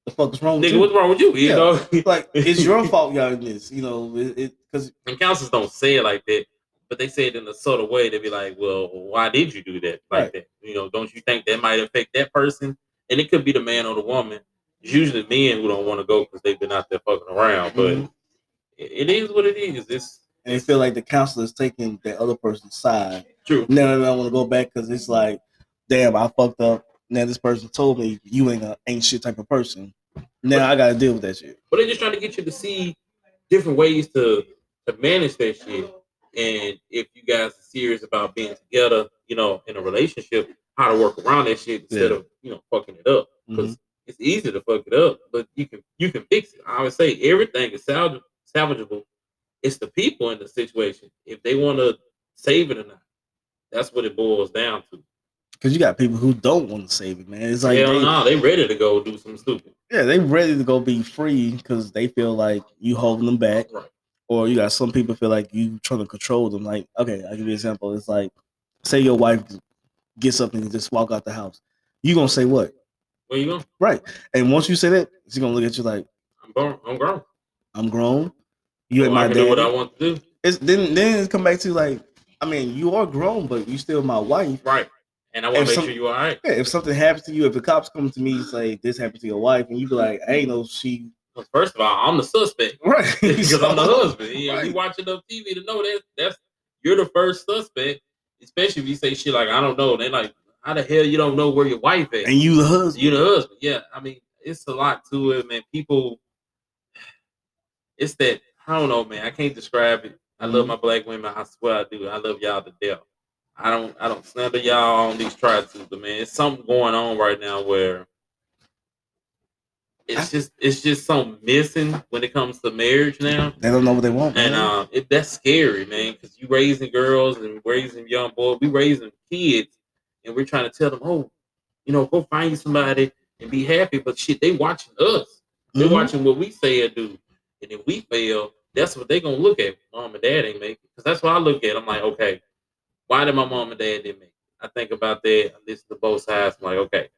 The fuck is wrong with "Nigga, you? what's wrong with you?" You Yeah. know, Like it's your fault, y'all. In this, you know, it because and counselors don't say it like that, but they say it in a sort of way. They be like, "Well, why did you do that like Right. that? You know, don't you think that might affect that person?" And it could be the man or the woman. It's usually men who don't want to go because they've been out there fucking around. But Mhm. it, it is what it is. It's and they feel like the counselor is taking the other person's side. true. No, no, no, I want to go back because it's like, damn, I fucked up. Now this person told me you ain't a ain't shit type of person. Now I gotta deal with that shit. But they're just trying to get you to see different ways to to manage that shit. And if you guys are serious about being together, you know, in a relationship, how to work around that shit instead Yeah. of you know fucking it up. Mm-hmm. Because it's easy to fuck it up, but you can you can fix it. I would say everything is salvage, salvageable. It's the people in the situation if they want to save it or not. That's what it boils down to. Because you got people who don't want to save it, man. It's like Hell they, no, they ready to go do something stupid. yeah, they ready to go be free because they feel like you holding them back, Right. or you got some people feel like you trying to control them. Like, okay, I'll give you an example. It's like, say your wife gets up and just walk out the house, you gonna say what? Where you going? Right. And once you say that, she's gonna look at you like, I'm grown. I'm grown. I'm grown. You oh, ain't Well, I my do what I want to do. It's then then it come back to like, I mean, you are grown, but you still my wife. Right. And I want to make some- sure you're all right. Yeah, if something happens to you, if the cops come to me and say this happened to your wife, and you be like, I ain't know she 'Cause First of all, I'm the suspect right because I'm the husband. You, know, you Right. watch enough TV to know that that's you're the first suspect. Especially if you say shit like I don't know. They like, how the hell you don't know where your wife is? and you the husband. You the husband. Yeah. I mean, it's a lot to it, man. People, it's that I don't know, man. I can't describe it. I love mm-hmm. my black women. I swear I do. I love y'all to death. I don't I don't slander y'all on these try to, but man, it's something going on right now where it's just it's just something missing when it comes to marriage now. They don't know what they want, And man. uh, it, that's scary, man, because you raising girls and raising young boys. We raising kids, and we're trying to tell them, oh, you know, go find you somebody and be happy. But shit, they watching us. They're Mhm. watching what we say or do, and if we fail, that's what they gonna look at. Mom and dad ain't making. it, because that's what I look at. I'm like, okay, why did my mom and dad didn't make it? I think about that. I listen to both sides. I'm like, okay,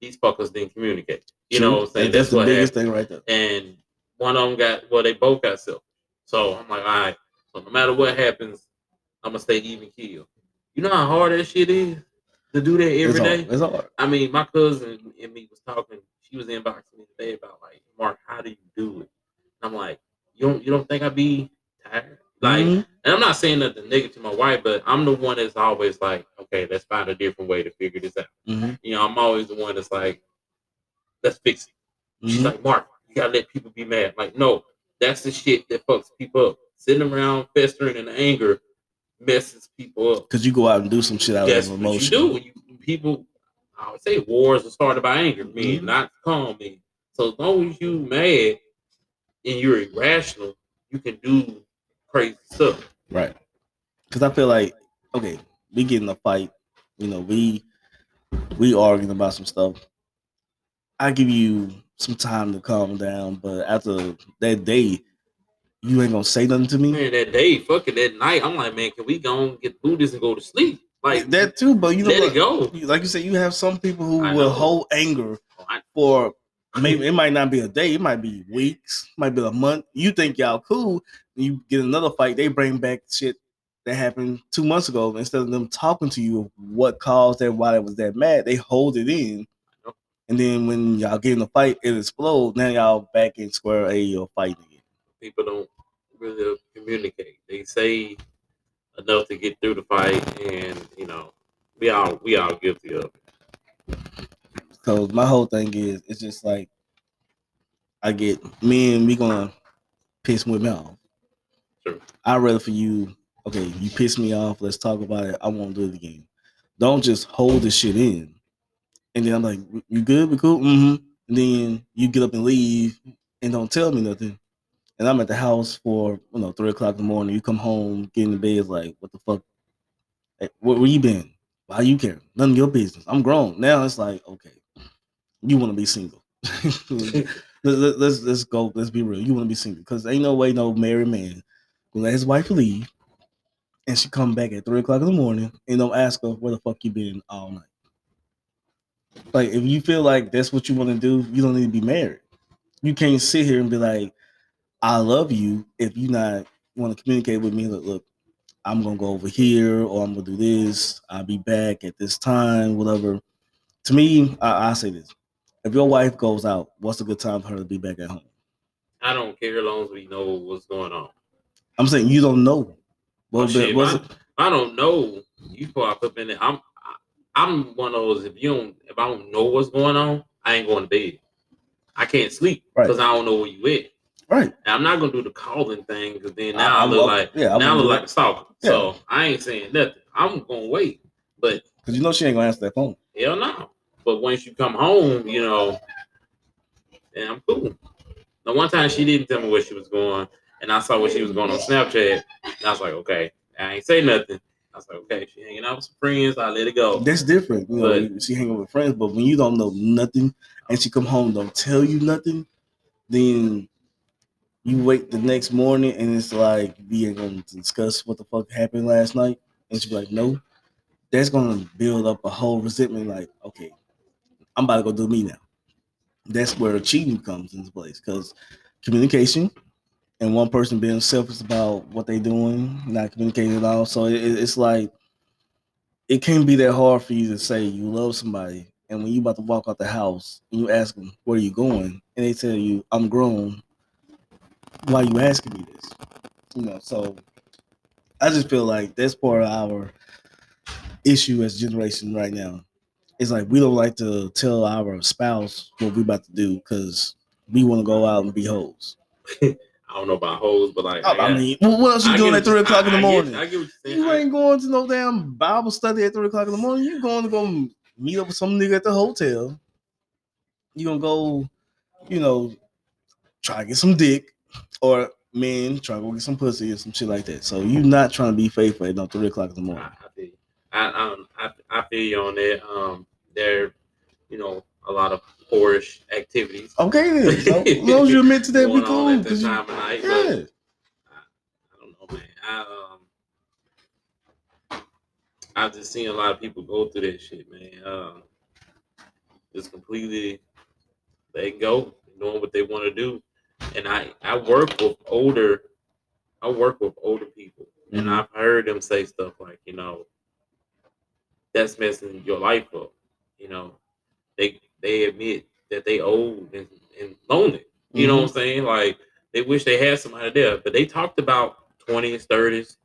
these fuckers didn't communicate. You know what I'm saying? And that's, the what biggest happened thing right there. and one of them got well, they both got selfish. So I'm like, all right. So no matter what happens, I'm gonna stay even keel. You know how hard that shit is to do that It's every hard. It's hard. I mean, my cousin and me was talking. She was inboxing me today about like, Mark, how do you do it? I'm like, you don't you don't think I'd be tired? Like, Mhm. and I'm not saying nothing negative to my wife, but I'm the one that's always like, okay, let's find a different way to figure this out. Mhm. You know, I'm always the one that's like, let's fix it. She's Mhm. like, Mark, you gotta let people be mad. Like, no, that's the shit that fucks people up. sitting around festering in anger messes people up. Because you go out and do some shit out That's of what you emotion. do. When you, people, I would say wars are started by anger, mean Mhm. not calm me. So as long as you mad and you're irrational, you can do crazy stuff. Right. Because I feel like, okay, we get in a fight, you know, we we arguing about some stuff. I give you some time to calm down, but after that day, you ain't gonna say nothing to me. Man, that day, fucking that night, I'm like, man, can we go and get through and go to sleep? Like that too, but you know let what? it go. Like you said, you have some people who will hold anger oh, for maybe it might not be a day, it might be weeks, might be a month. You think y'all cool, you get another fight, they bring back shit that happened two months ago. Instead of them talking to you of what caused that, why they was that mad, they hold it in. And then when y'all get in the fight, it explodes. Now y'all back in square A or fighting again. people don't really communicate. They say enough to get through the fight, and you know, we all we all guilty of it. So my whole thing is, it's just like I get me and we gonna piss women off. Sure. I'd rather for you, okay, you piss me off, let's talk about it. I won't do it again. Don't just hold this shit in. And then I'm like, you good? We cool? Mm-hmm. And then you get up and leave and don't tell me nothing. And I'm at the house for, you know, three o'clock in the morning. You come home, get in the bed, it's like, what the fuck? Hey, where, where you been? Why you care? None of your business. I'm grown. Now it's like, okay, you want to be single. let, let, let's let's go. Let's be real. You want to be single because ain't no way no married man will let his wife leave and she come back at three o'clock in the morning and don't ask her where the fuck you been all night. Like if you feel like that's what you want to do, you don't need to be married. You can't sit here and be like, "I love you" if you not want to communicate with me. Look, look, I'm gonna go over here or I'm gonna do this. I'll be back at this time, whatever. To me, I, I say this: if your wife goes out, what's a good time for her to be back at home? I don't care as long as we know what's going on. I'm saying you don't know. Well, Oh, shit, what's I, it? I don't know. You pop up in it. I'm I- I'm one of those. If you don't, if I don't know what's going on, I ain't going to bed. I can't sleep Right. because I don't know where you at. Right. And I'm not gonna do the calling thing because then now I, I'm look like yeah, now I look like a stalker. Yeah. So I ain't saying nothing. I'm gonna wait. But because you know she ain't gonna answer that phone. Hell no. But once you come home, you know, and I'm cool. Now, one time she didn't tell me where she was going, and I saw where she was going on Snapchat, and I was like, okay, I ain't say nothing. I was like, okay, she hanging out with some friends, I let it go. That's different. You know, But- she hanging with friends, but when you don't know nothing and she come home don't tell you nothing, then you wait the next morning and it's like we ain't gonna discuss what the fuck happened last night. And she be like, no. That's gonna build up a whole resentment, like, okay, I'm about to go do me now. That's where cheating comes into place because communication and one person being selfish about what they're doing, not communicating at all. So it, it's like it can't be that hard for you to say you love somebody, and when you about to walk out the house and you ask them where are you going, and they tell you I'm grown. Why you asking me this? You know, so I just feel like that's part of our issue as generation right now. It's like we don't like to tell our spouse what we about to do because we want to go out and be hoes. I don't know about hoes, but like, I, I got- mean, what else you I doing get at three you- o'clock in the I- I get- morning? I get what you're saying. You I- ain't going to no damn Bible study at three o'clock in the morning. You going to go meet up with some nigga at the hotel. You gonna go, you know, try to get some dick, or men try to go get some pussy or some shit like that. So you not trying to be faithful at no three o'clock in the I, morning. I feel you. I, um, I, I feel you on that. Um, there, you know, a lot of whorish activities. Okay then. So as long as you admit to that, we going cool. at that 'cause you- of night. yeah. But I don't know, man. I um, I've just seen a lot of people go through that shit, man. Um, just completely let go, doing what they want to do. And I I work with older, I work with older people, and Mhm. I've heard them say stuff like, you know, that's messing your life up. You know, they they admit that they old and, and lonely. You know what I'm saying? Like they wish they had somebody there, but they talked about 20s, 30s,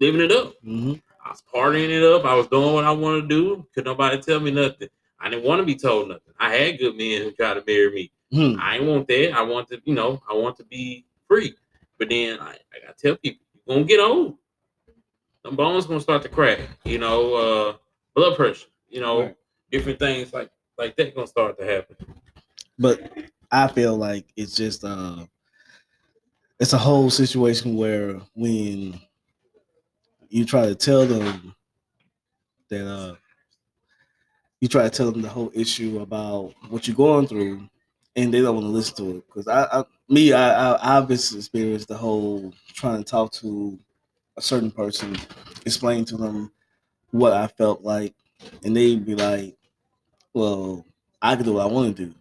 living it up. Mhm. I was partying it up. I was doing what I wanted to do. Could nobody tell me nothing? I didn't want to be told nothing. I had good men who tried to marry me. Mhm. I ain't want that. I want to, you know, I want to be free. But then I, I gotta tell people, you're gonna get old. The bones gonna start to crack. You know, uh, blood pressure. You know, Right. Different things like like that gonna start to happen. But I feel like it's just uh it's a whole situation where when you try to tell them that uh you try to tell them the whole issue about what you're going through and they don't want to listen to it because I, I me I, I I've experienced the whole trying to talk to a certain person explain to them what I felt like and they'd be like well I can do what I want to do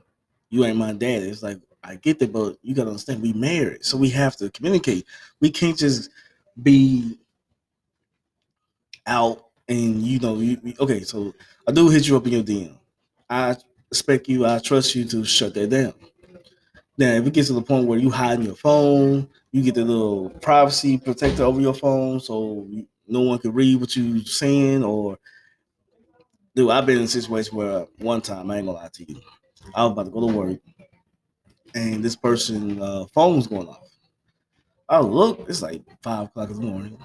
you ain't my dad. It's like I get that, but you gotta understand we married, so we have to communicate. We can't just be out and you know you okay. So I do hit you up in your DM. I expect you. I trust you to shut that down. Now, if it gets to the point where you hiding your phone, you get the little privacy protector over your phone, so no one can read what you're saying. Or, dude, I've been in situations where one time I ain't gonna lie to you. I was about to go to work, and this person' uh, phone was going off. I look, it's like five o'clock in the morning.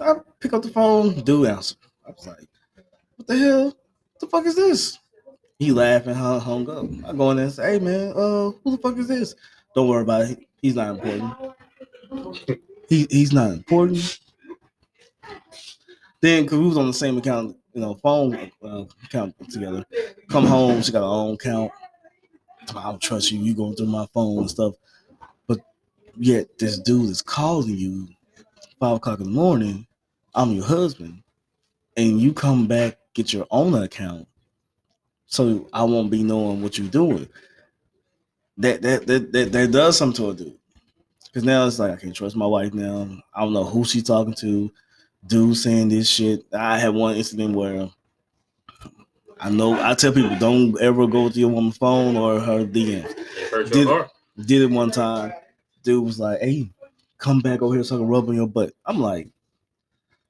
I pick up the phone, dude answer. I was like, "What the hell? What the fuck is this?" He laughing, hung, up. I go in there and say, "Hey man, uh, who the fuck is this?" Don't worry about it. He's not important. He he's not important. Then, cause we was on the same account, you know, phone uh, account together. Come home, she got her own account. I don't trust you. You going through my phone and stuff. But yet this dude is calling you five o'clock in the morning. I'm your husband, and you come back get your own account, so I won't be knowing what you're doing. That that that that, that does something to a dude. Because now it's like I can't trust my wife now. I don't know who she's talking to. Dude saying this shit. I had one incident where I know I tell people don't ever go to your woman's phone or her DMs. Did- Did it one time. Dude was like, "Hey, come back over here so I can rub on your butt." I'm like,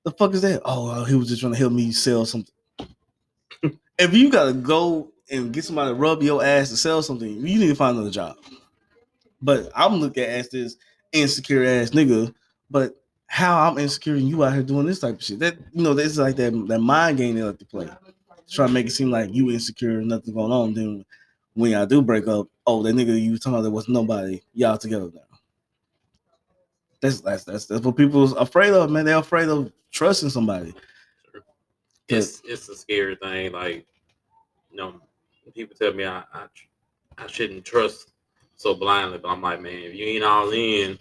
"The fuck is that?" Oh, uh, he was just trying to help me sell something. if you gotta go and get somebody to rub your ass to sell something, you need to find another job. But I'm looking at as this insecure ass nigga. But how I'm insecure and you out here doing this type of shit? That you know, this is like that that mind game they like to play. Try to make it seem like you insecure, nothing going on. Then when y'all do break up, oh, that nigga you talking about there was nobody, y'all together now. That's that's that's that's what people's afraid of, man. They're afraid of trusting somebody. It's it's a scary thing. Like, you know, people tell me I I, I shouldn't trust so blindly, but I'm like, man, if you ain't all in,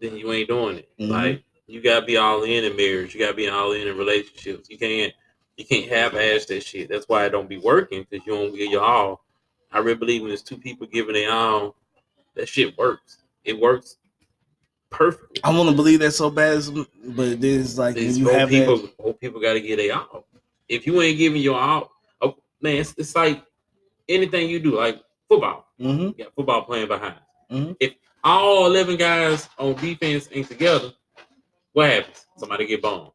then you ain't doing it. Mhm. Like, you gotta be all in in marriage. You gotta be all in in relationships. You can't you can't have ass that shit. That's why it don't be working because you don't give your all. I really believe when there's two people giving their all, that shit works. It works perfect. I want to believe that so bad, but it is like It's you have people, that. both people got to get their all. If you ain't giving your all, oh, man, it's, it's like anything you do, like football. hmm You got football playing behind. Mhm. If all eleven guys on defense ain't together, what happens? Somebody get bombed.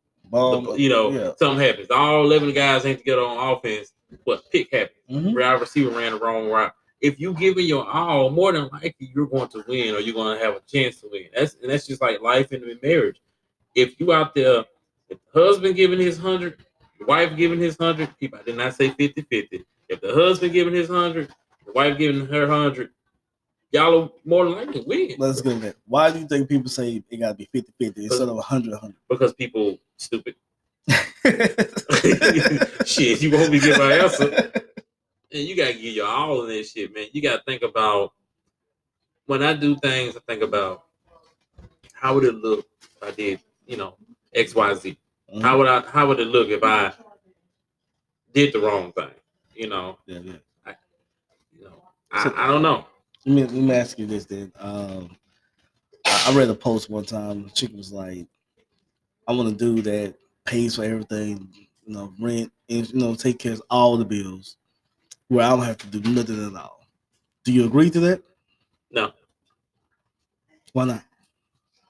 You know, yeah. something happens. All eleven guys ain't together on offense. What pick happens? Mhm. Wide receiver ran the wrong route. If you giving your all, more than likely you're going to win, or you're going to have a chance to win. That's and that's just like life in marriage. If you out there, if the husband giving his hundred, wife giving his hundred, people I did not say 50-50. If the husband giving his hundred, the wife giving her hundred, y'all are more than likely to win Let's go there. Why do you think people say it got to be 50 50 instead of 100 100? because people stupid. shit, you won't be give an answer. And you gotta give your all in this shit, man. You gotta think about when I do things, I think about how would it look if I did, you know, X, Y, Z. Mhm. How would I how would it look if I did the wrong thing? You know, yeah, yeah. you know. I, I don't know. Let me, let me ask you this then. Um, I, I read a post one time. The chick was like, I want a dude that pays for everything, you know, rent, and, you know, take care of all the bills where I don't have to do nothing at all. Do you agree to that? No, Why not?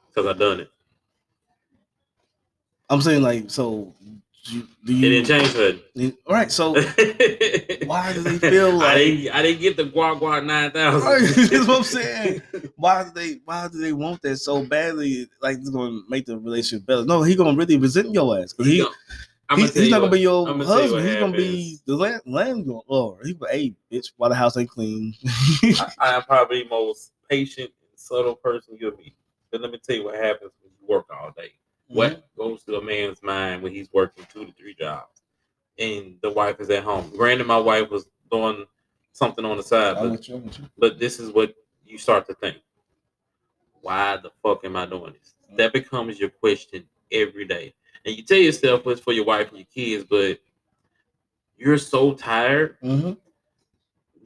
because I've done it. I'm saying like, so you, do It you didn't change nothing. All right, so why do they feel I like didn't, I didn't get the guac guac nine thousand. Right, That's what I'm saying. Why do they why do they want that so badly? Like it's gonna make the relationship better. No, he gonna really resent your ass. 'Cause he, he he's not gonna be your you husband. He's gonna be the land landlord. He be hey bitch, why the house ain't clean? I, I'm probably the most patient and subtle person you'll meet. But let me tell you what happens when you work all day. What Mm-hmm. goes through a man's mind when he's working two to three jobs and the wife is at home? Granted, my wife was doing something on the side, but you, I'm with you. but this is what you start to think. Why the fuck am I doing this? That becomes your question every day. And you tell yourself it's for your wife and your kids, but you're so tired, Mhm.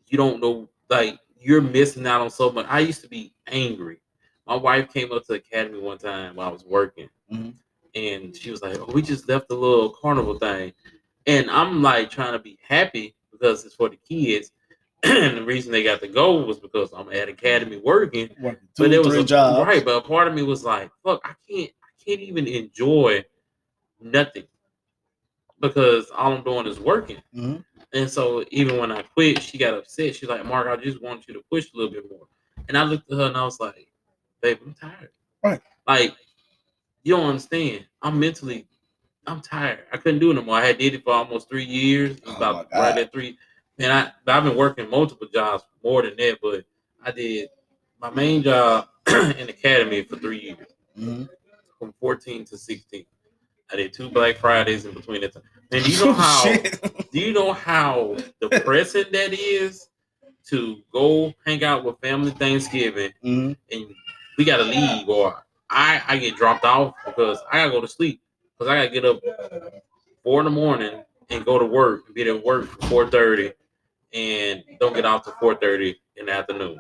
you don't know, like, you're missing out on so much. I used to be angry. My wife came up to the academy one time while I was working, Mhm. and she was like, Oh, we just left the little carnival thing. And I'm like trying to be happy because it's for the kids. and the reason they got to go was because I'm at academy working. Two, But there was a jobs. right, but a part of me was like, "Fuck, I can't, I can't even enjoy nothing because all I'm doing is working." Mhm. And so even when I quit, she got upset. She's like, "Mark, I just want you to push a little bit more." And I looked at her and I was like, "Babe, I'm tired." Right. Like, you don't understand. I'm mentally, I'm tired. I couldn't do it no more. I had did it for almost three years. Oh about right at three. And I, I've been working multiple jobs more than that, but I did my main job in academy for three years, Mhm. from 14 to 16. I did two Black Fridays in between that time. And do you know how do you know how depressing that is to go hang out with family Thanksgiving Mhm. and we gotta leave or I, I get dropped off because I gotta go to sleep because I gotta get up four in the morning and go to work and be at work four thirty and don't get off to four thirty in the afternoon.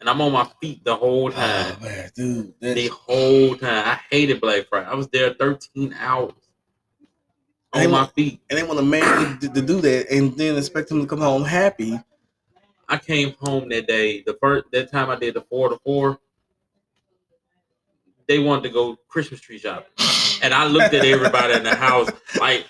And I'm on my feet the whole oh, time. Oh man, dude, the whole time. I hated Black Friday. I was there 13 hours on my look. feet. and they want a man to, to do that and then expect him to come home happy. I came home that day. The first that time I did the four to four. They wanted to go Christmas tree shopping, and I looked at everybody in the house like,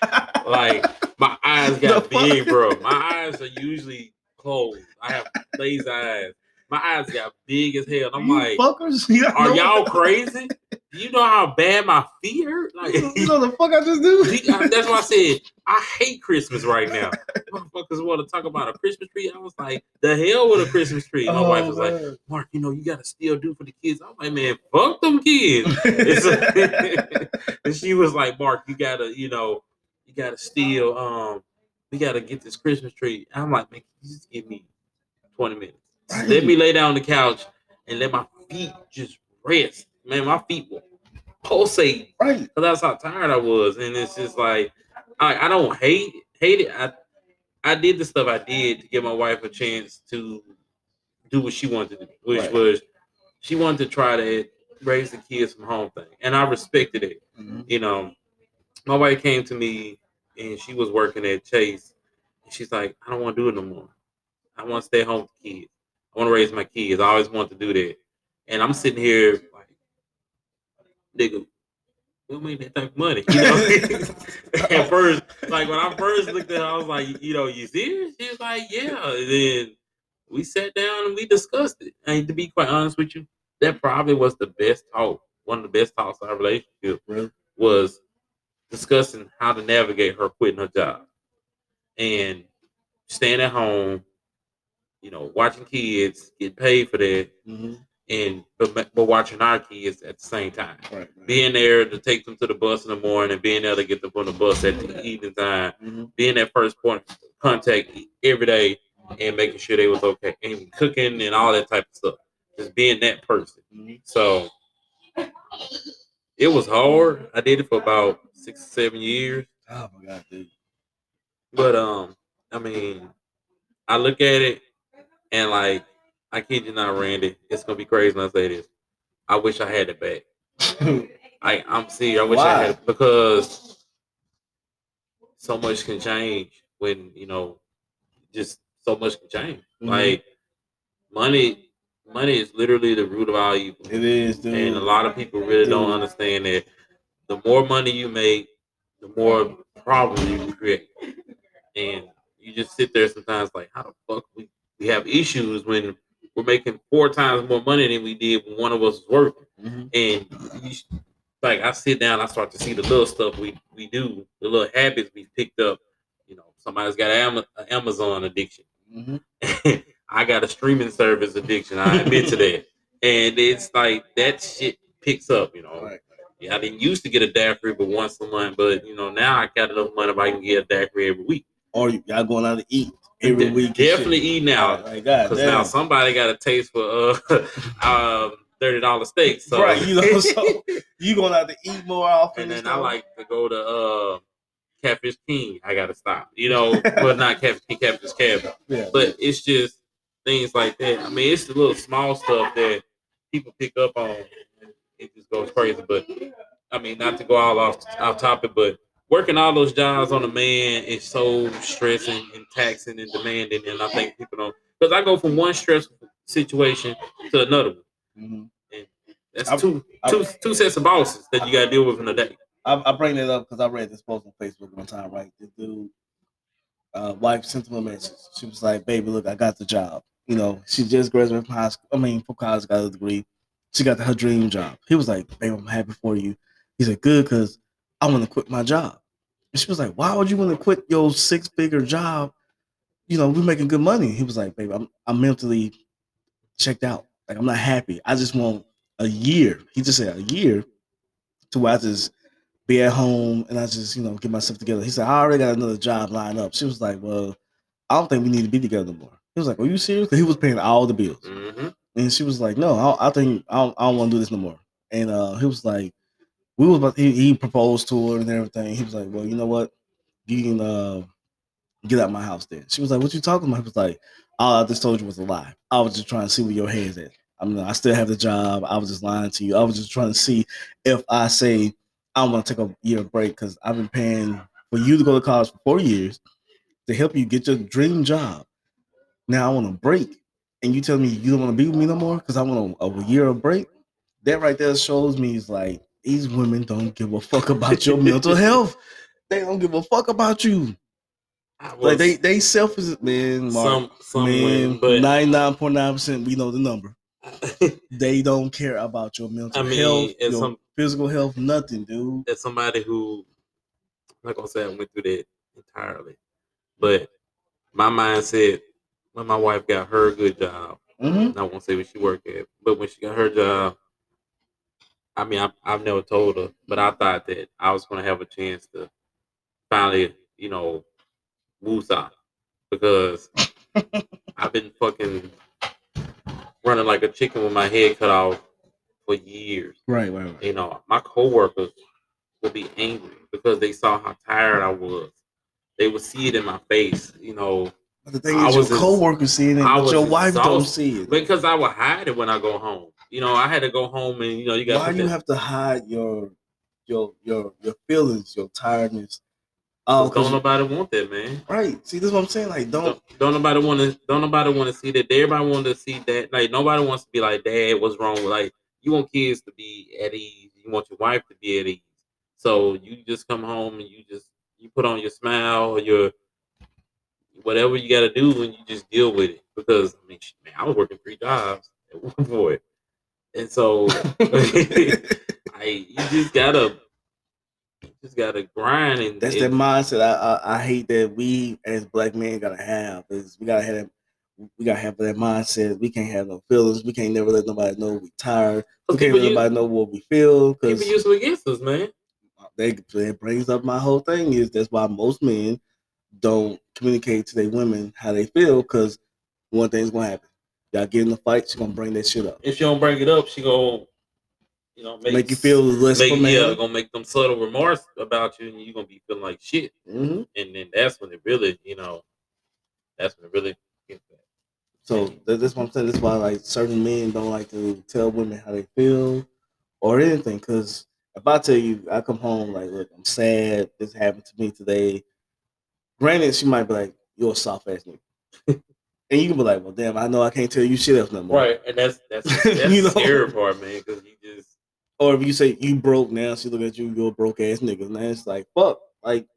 like my eyes got big, bro. My eyes are usually closed. I have lazy eyes. My eyes got big as hell. And I'm You like, fuckers, you are y'all crazy? You know how bad my feet hurt? Like, You know the fuck I just do? that's why I said I hate Christmas right now. Motherfuckers want to talk about a Christmas tree. I was like, the hell with a Christmas tree. My wife was like, Oh, Mark, you know, you gotta still do for the kids. I'm like, man, fuck them kids. And she was like, Mark, you gotta, you know, you gotta still, um, we gotta get this Christmas tree. I'm like, man, you just give me 20 minutes. Let me lay down on the couch and let my feet just rest. Man, my feet will pulsate right. because that's how tired I was. And it's just like I, I don't hate hate it. I I did the stuff I did to give my wife a chance to do what she wanted to do, which Right. was she wanted to try to raise the kids from home thing. And I respected it. Mhm. You know, my wife came to me and she was working at Chase. And she's like, I don't want to do it no more. I want to stay home with the kids. I want to raise my kids. I always want to do that. And I'm sitting here like, nigga, we'll make that type of money. You know? at first, like when I first looked at her, I was like, you know, you serious? She was like, yeah. And then we sat down and we discussed it. And to be quite honest with you, that probably was the best talk. One of the best talks in our relationship Really? was discussing how to navigate her quitting her job and staying at home, you know, watching kids, get paid for that, Mhm. and but, but watching our kids at the same time Right. right. being there to take them to the bus in the morning, and being there to get them on the bus at the evening time, Mhm. being that first point of contact every day, and making sure they was okay, and cooking and all that type of stuff. Just being that person. Mhm. So it was hard. I did it for about six, seven years, Oh my god, dude. but um, I mean, I look at it and like, I kid you not, Randy, it's gonna be crazy when I say this. I wish I had it back. I I'm serious. I wish I Why? had because so much can change when you know, just so much can change. Mhm. Like money, money is literally the root of all evil, It is, dude. and a lot of people really don't understand that. The more money you make, the more problems you create. And you just sit there sometimes like, how the fuck we, we have issues when we're making four times more money than we did when one of us was working. Mhm. And you, like I sit down, I start to see the little stuff we, we do, the little habits we picked up. You know, somebody's got an Amazon addiction. Mhm. I got a streaming service addiction. I admit to that. And it's like that shit picks up, you know. Right. Yeah, I didn't used to get a daiquiri but once a month, but you know, now I got enough money if I can get a daiquiri every week. Or y'all going out to eat every week. Definitely eating out. Like, God Because now somebody got a taste for uh um thirty dollar steaks. So Right, you know, so you going out to eat more often. and then I like to go to uh Catfish King. I gotta stop. You know, but not Catfish King, Catfish Cabin. Yeah. But it's just things like that. I mean, it's the little small stuff that people pick up on. It just goes crazy. But I mean, not to go all off off topic, but working all those jobs on a man is so stressing taxing and demanding. And I think people don't because I go from one stressful situation to another one. Mhm. That's I'm- two I'm- two two sets of bosses that you got to deal with in a day. I, I bring that up because I read this post on Facebook one time, right? The dude, uh, wife sent him a message. She was like, "Baby, look, I got the job. You know, she just graduated from high school. I mean, from college, got a degree. She got her dream job." He was like, "Baby, I'm happy for you." He said, "Good, because I want to quit my job." And she was like, "Why would you want to quit your six-figure job? You know, we're making good money." He was like, "Baby, I'm I'm mentally checked out. Like, I'm not happy. I just want a year." He just said a year to where I just be at home and I just, you know, get myself together. He said, I already got another job lined up. She was like, Well, I don't think we need to be together no more. He was like, Are you serious? he was paying all the bills. hmm And she was like, No, I, I think I don't, I don't want to do this no more. And uh, he was like, We was about he, he proposed to her and everything. He was like, Well, you know what? You can uh, get out my house then. She was like, What you talking about? He was like, All I just told you was a lie. I was just trying to see where your head's at. I mean, I still have the job. I was just lying to you. I was just trying to see if I say I want to take a year break because I've been paying for you to go to college for four years to help you get your dream job. Now I want a break, and you tell me you don't want to be with me no more because I want a, a year of break. That right there shows me is like these women don't give a fuck about your mental health. They don't give a fuck about you. Was Like they they selfish, man. Mark, some man, but ninety nine point nine percent. We know the number. They don't care about your mental I mean, health, and your some- physical health, nothing, dude. as somebody who, I'm not gonna say I went through that entirely, but my mindset when my wife got her good job, Mm-hmm. I won't say where she worked at, but when she got her job, I mean, I, I've never told her, but I thought that I was gonna have a chance to finally, you know, move because I've been fucking running like a chicken with my head cut off for years Right, right, right. you know, my coworkers would be angry because they saw how tired I was. They would see it in my face, you know, But the thing I is, your was ex- coworkers see it, but your wife don't see it. because I would hide it when I go home. You know, I had to go home and you know, you got Why you have to hide your your your your feelings, your tiredness? Oh, don't nobody want that, man. right. See, this is what I'm saying. Like, don't. Don't, don't nobody want to. Don't nobody want to see that. Everybody want to see that. Like nobody wants to be like, Dad, what's wrong? with Like you want kids to be at ease. You want your wife to be at ease. So you just come home and you just you put on your smile or your whatever you got to do and you just deal with it. Because I mean, man, I was working three jobs at one point, and so I you just gotta just gotta grind and That's and- that mindset. I, I I hate that we as black men gotta have. Is we gotta have that. We gotta have that mindset. We can't have no feelings. We can't never let nobody know we tired. We can't people let use- nobody know what we feel people because use them against us, man. they it brings up my whole thing is that's why most men don't communicate to their women how they feel because one thing's gonna happen. Y'all get in the fight, she's gonna bring that shit up. if she don't bring it up, she go, you know, make, Make you feel less make, yeah, gonna make them subtle remarks about you, and you're gonna be feeling like shit. hmm And then that's when it really, you know, that's when it really gets bad. So that's what I'm saying. That's why like certain men don't like to tell women how they feel or anything. Because if I tell you, I come home like, look, I'm sad. This happened to me today. Granted, she might be like, "You're a soft ass nigga," and you can be like, "Well, damn, I know I can't tell you shit else no more." Right, and that's that's that's You the know? scary part, man, because you just Or if you say you broke now, she look at you, you're a broke ass nigga. And it's like, fuck, Like,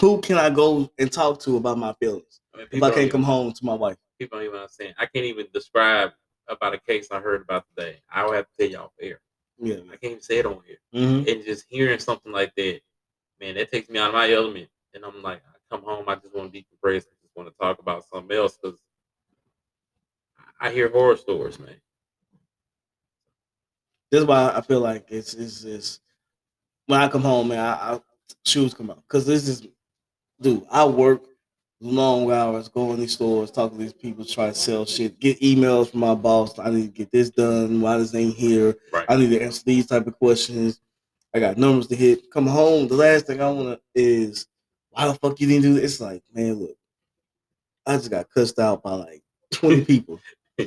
who can I go and talk to about my feelings I mean, if I can't even- come home to my wife? People don't even understand. I can't even describe about a case I heard about today. I will have to tell y'all fair. Yeah. I can't even say it on here. hmm And just hearing something like that, man, that takes me out of my element. And I'm like, I come home, I just want to decompress. I just want to talk about something else because I hear horror stories, man. That's why I feel like it's it's, it's when I come home, man, I, I shoes come out because this is, dude. I work long hours, go in these stores, talk to these people, try to sell shit, get emails from my boss. I need to get this done. Why this ain't here? Right. I need to answer these type of questions. I got numbers to hit. Come home. The last thing I want to is why the fuck you didn't do this? It's like, man, look, I just got cussed out by like twenty people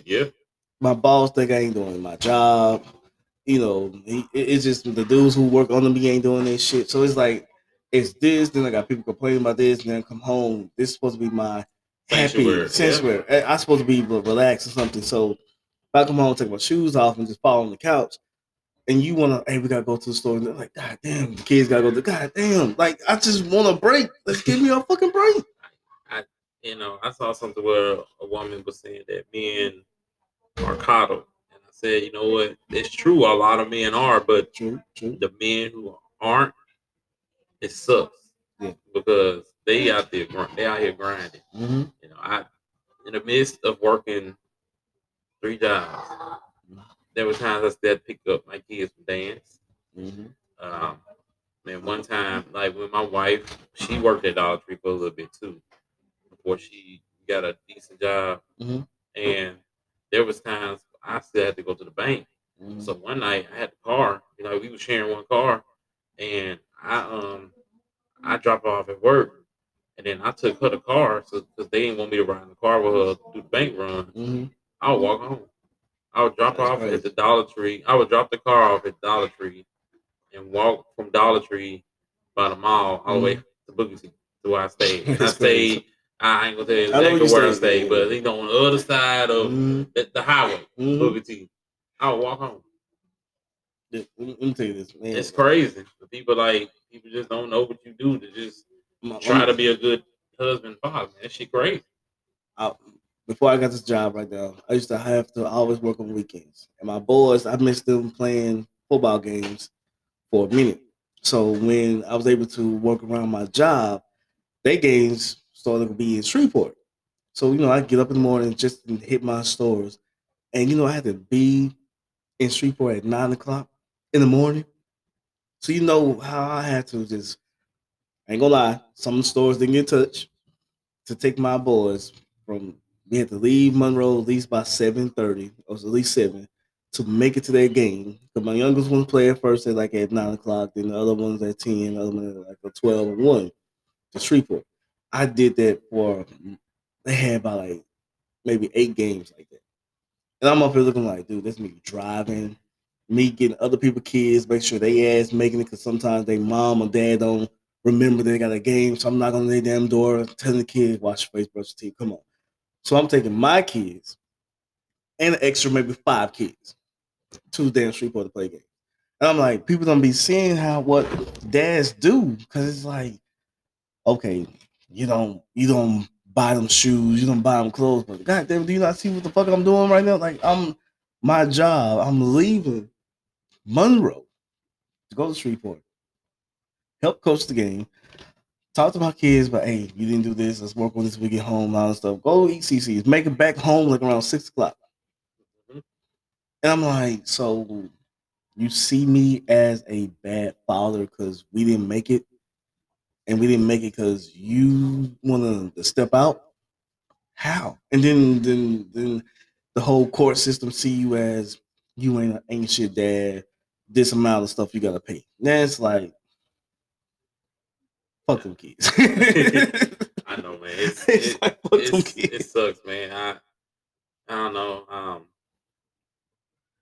yeah. my boss think I ain't doing my job. You know, he, it's just the dudes who work under me ain't doing this shit. So it's like it's this. Then I got people complaining about this, and then I come home. This is supposed to be my happy sanctuary. I- I'm supposed to be relaxed or something. So if I come home, take my shoes off, and just fall on the couch, and you wanna, hey, we gotta go to the store, and they're like, God damn, the kids gotta go. to God damn, like I just want a break. Let's give me a fucking break. i You know, I saw something where a woman was saying that men are coddled. And said, you know what? It's true. A lot of men are, but True, true. the men who aren't, it sucks. Yeah. Because they out there, they out here grinding. Mm-hmm. You know, I in the midst of working three jobs, there were times I still had to pick up my kids from dance. Mm-hmm. Um, man, one time, like when my wife, she worked at Dollar Tree for a little bit too, before she got a decent job. Mhm. And there was times I still had to go to the bank. Mm-hmm. So one night I had the car, you know, we were sharing one car, and I um I dropped off at work, and then I took her the car, so because they didn't want me to ride in the car with her to do the bank run. Mm-hmm. I would walk home. I would drop That's off crazy. at the Dollar Tree. I would drop the car off at Dollar Tree and walk from Dollar Tree by the mall all the way to Boogie to where I stayed. And I stayed. I ain't gonna tell you exactly where I yeah. but he's on the other side of Mm-hmm. the, the highway, Mhm. Boogie T. I would walk home. Let me, tell you this, man. It's crazy. The people like people just don't know what you do to just My- try to be a good husband, father. Man, that shit crazy. I, before I got this job right now, I used to have to always work on weekends. And my boys, I missed them playing football games for a minute. So when I was able to work around my job, their games started to be in Shreveport. So, you know, I get up in the morning just hit my stores. And, you know, I had to be in Shreveport at nine o'clock in the morning. So, you know how I had to just, I ain't gonna lie, some of the stores didn't get in touch to take my boys from we had to leave Monroe at least by seven thirty, or at least seven, to make it to their game. Because my youngest one play at first at like at nine o'clock, then the other one's at ten, the other one at like a twelve and one to Shreveport. I did that for they had about like maybe eight games like that. And I'm up here looking like, dude, that's me driving, me getting other people kids, make sure they ass making it because sometimes they mom or dad don't remember they got a game. So I'm knocking on their damn door, telling the kids, watch your face, brush your teeth. Come on. So I'm taking my kids and an extra maybe five kids to the damn Shreveport to play game. And I'm like, people don't be seeing how what dads do because it's like, okay, you don't you don't buy them shoes, you don't buy them clothes, but god damn, do you not see what the fuck I'm doing right now? Like I'm my job, I'm leaving Monroe to go to Shreveport, help coach the game, talk to my kids, but hey, you didn't do this. Let's work on this. We get home, all that stuff. Go eat CC's. Make it back home like around six o'clock. Mhm. And I'm like, so you see me as a bad father because we didn't make it, and we didn't make it because you want to step out. How? And then, then, then the whole court system see you as you ain't ain't shit dad. This amount of stuff you gotta pay. Then it's like, fuck them kids. I know, man. It's, It's it, like, fuck them kids. it sucks, man. I I don't know. Um,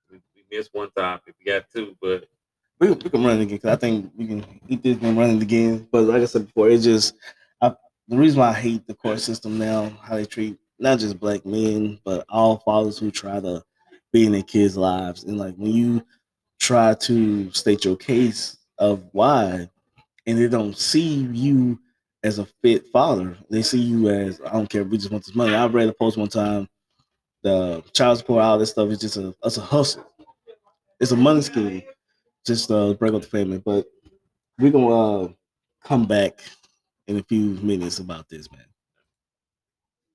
we, we missed one topic. We got two, but we can, we can run it again because I think we can eat this and run it again. But like I said before, it's just I, the reason why I hate the court system now, how they treat not just black men, but all fathers who try to be in their kids' lives. And like when you try to state your case of why, and they don't see you as a fit father, they see you as I don't care. We just want this money. I read a post one time. The child support, all this stuff is just a it's a hustle. It's a money scheme just uh, break up the family. But we're gonna uh, come back in a few minutes about this, man.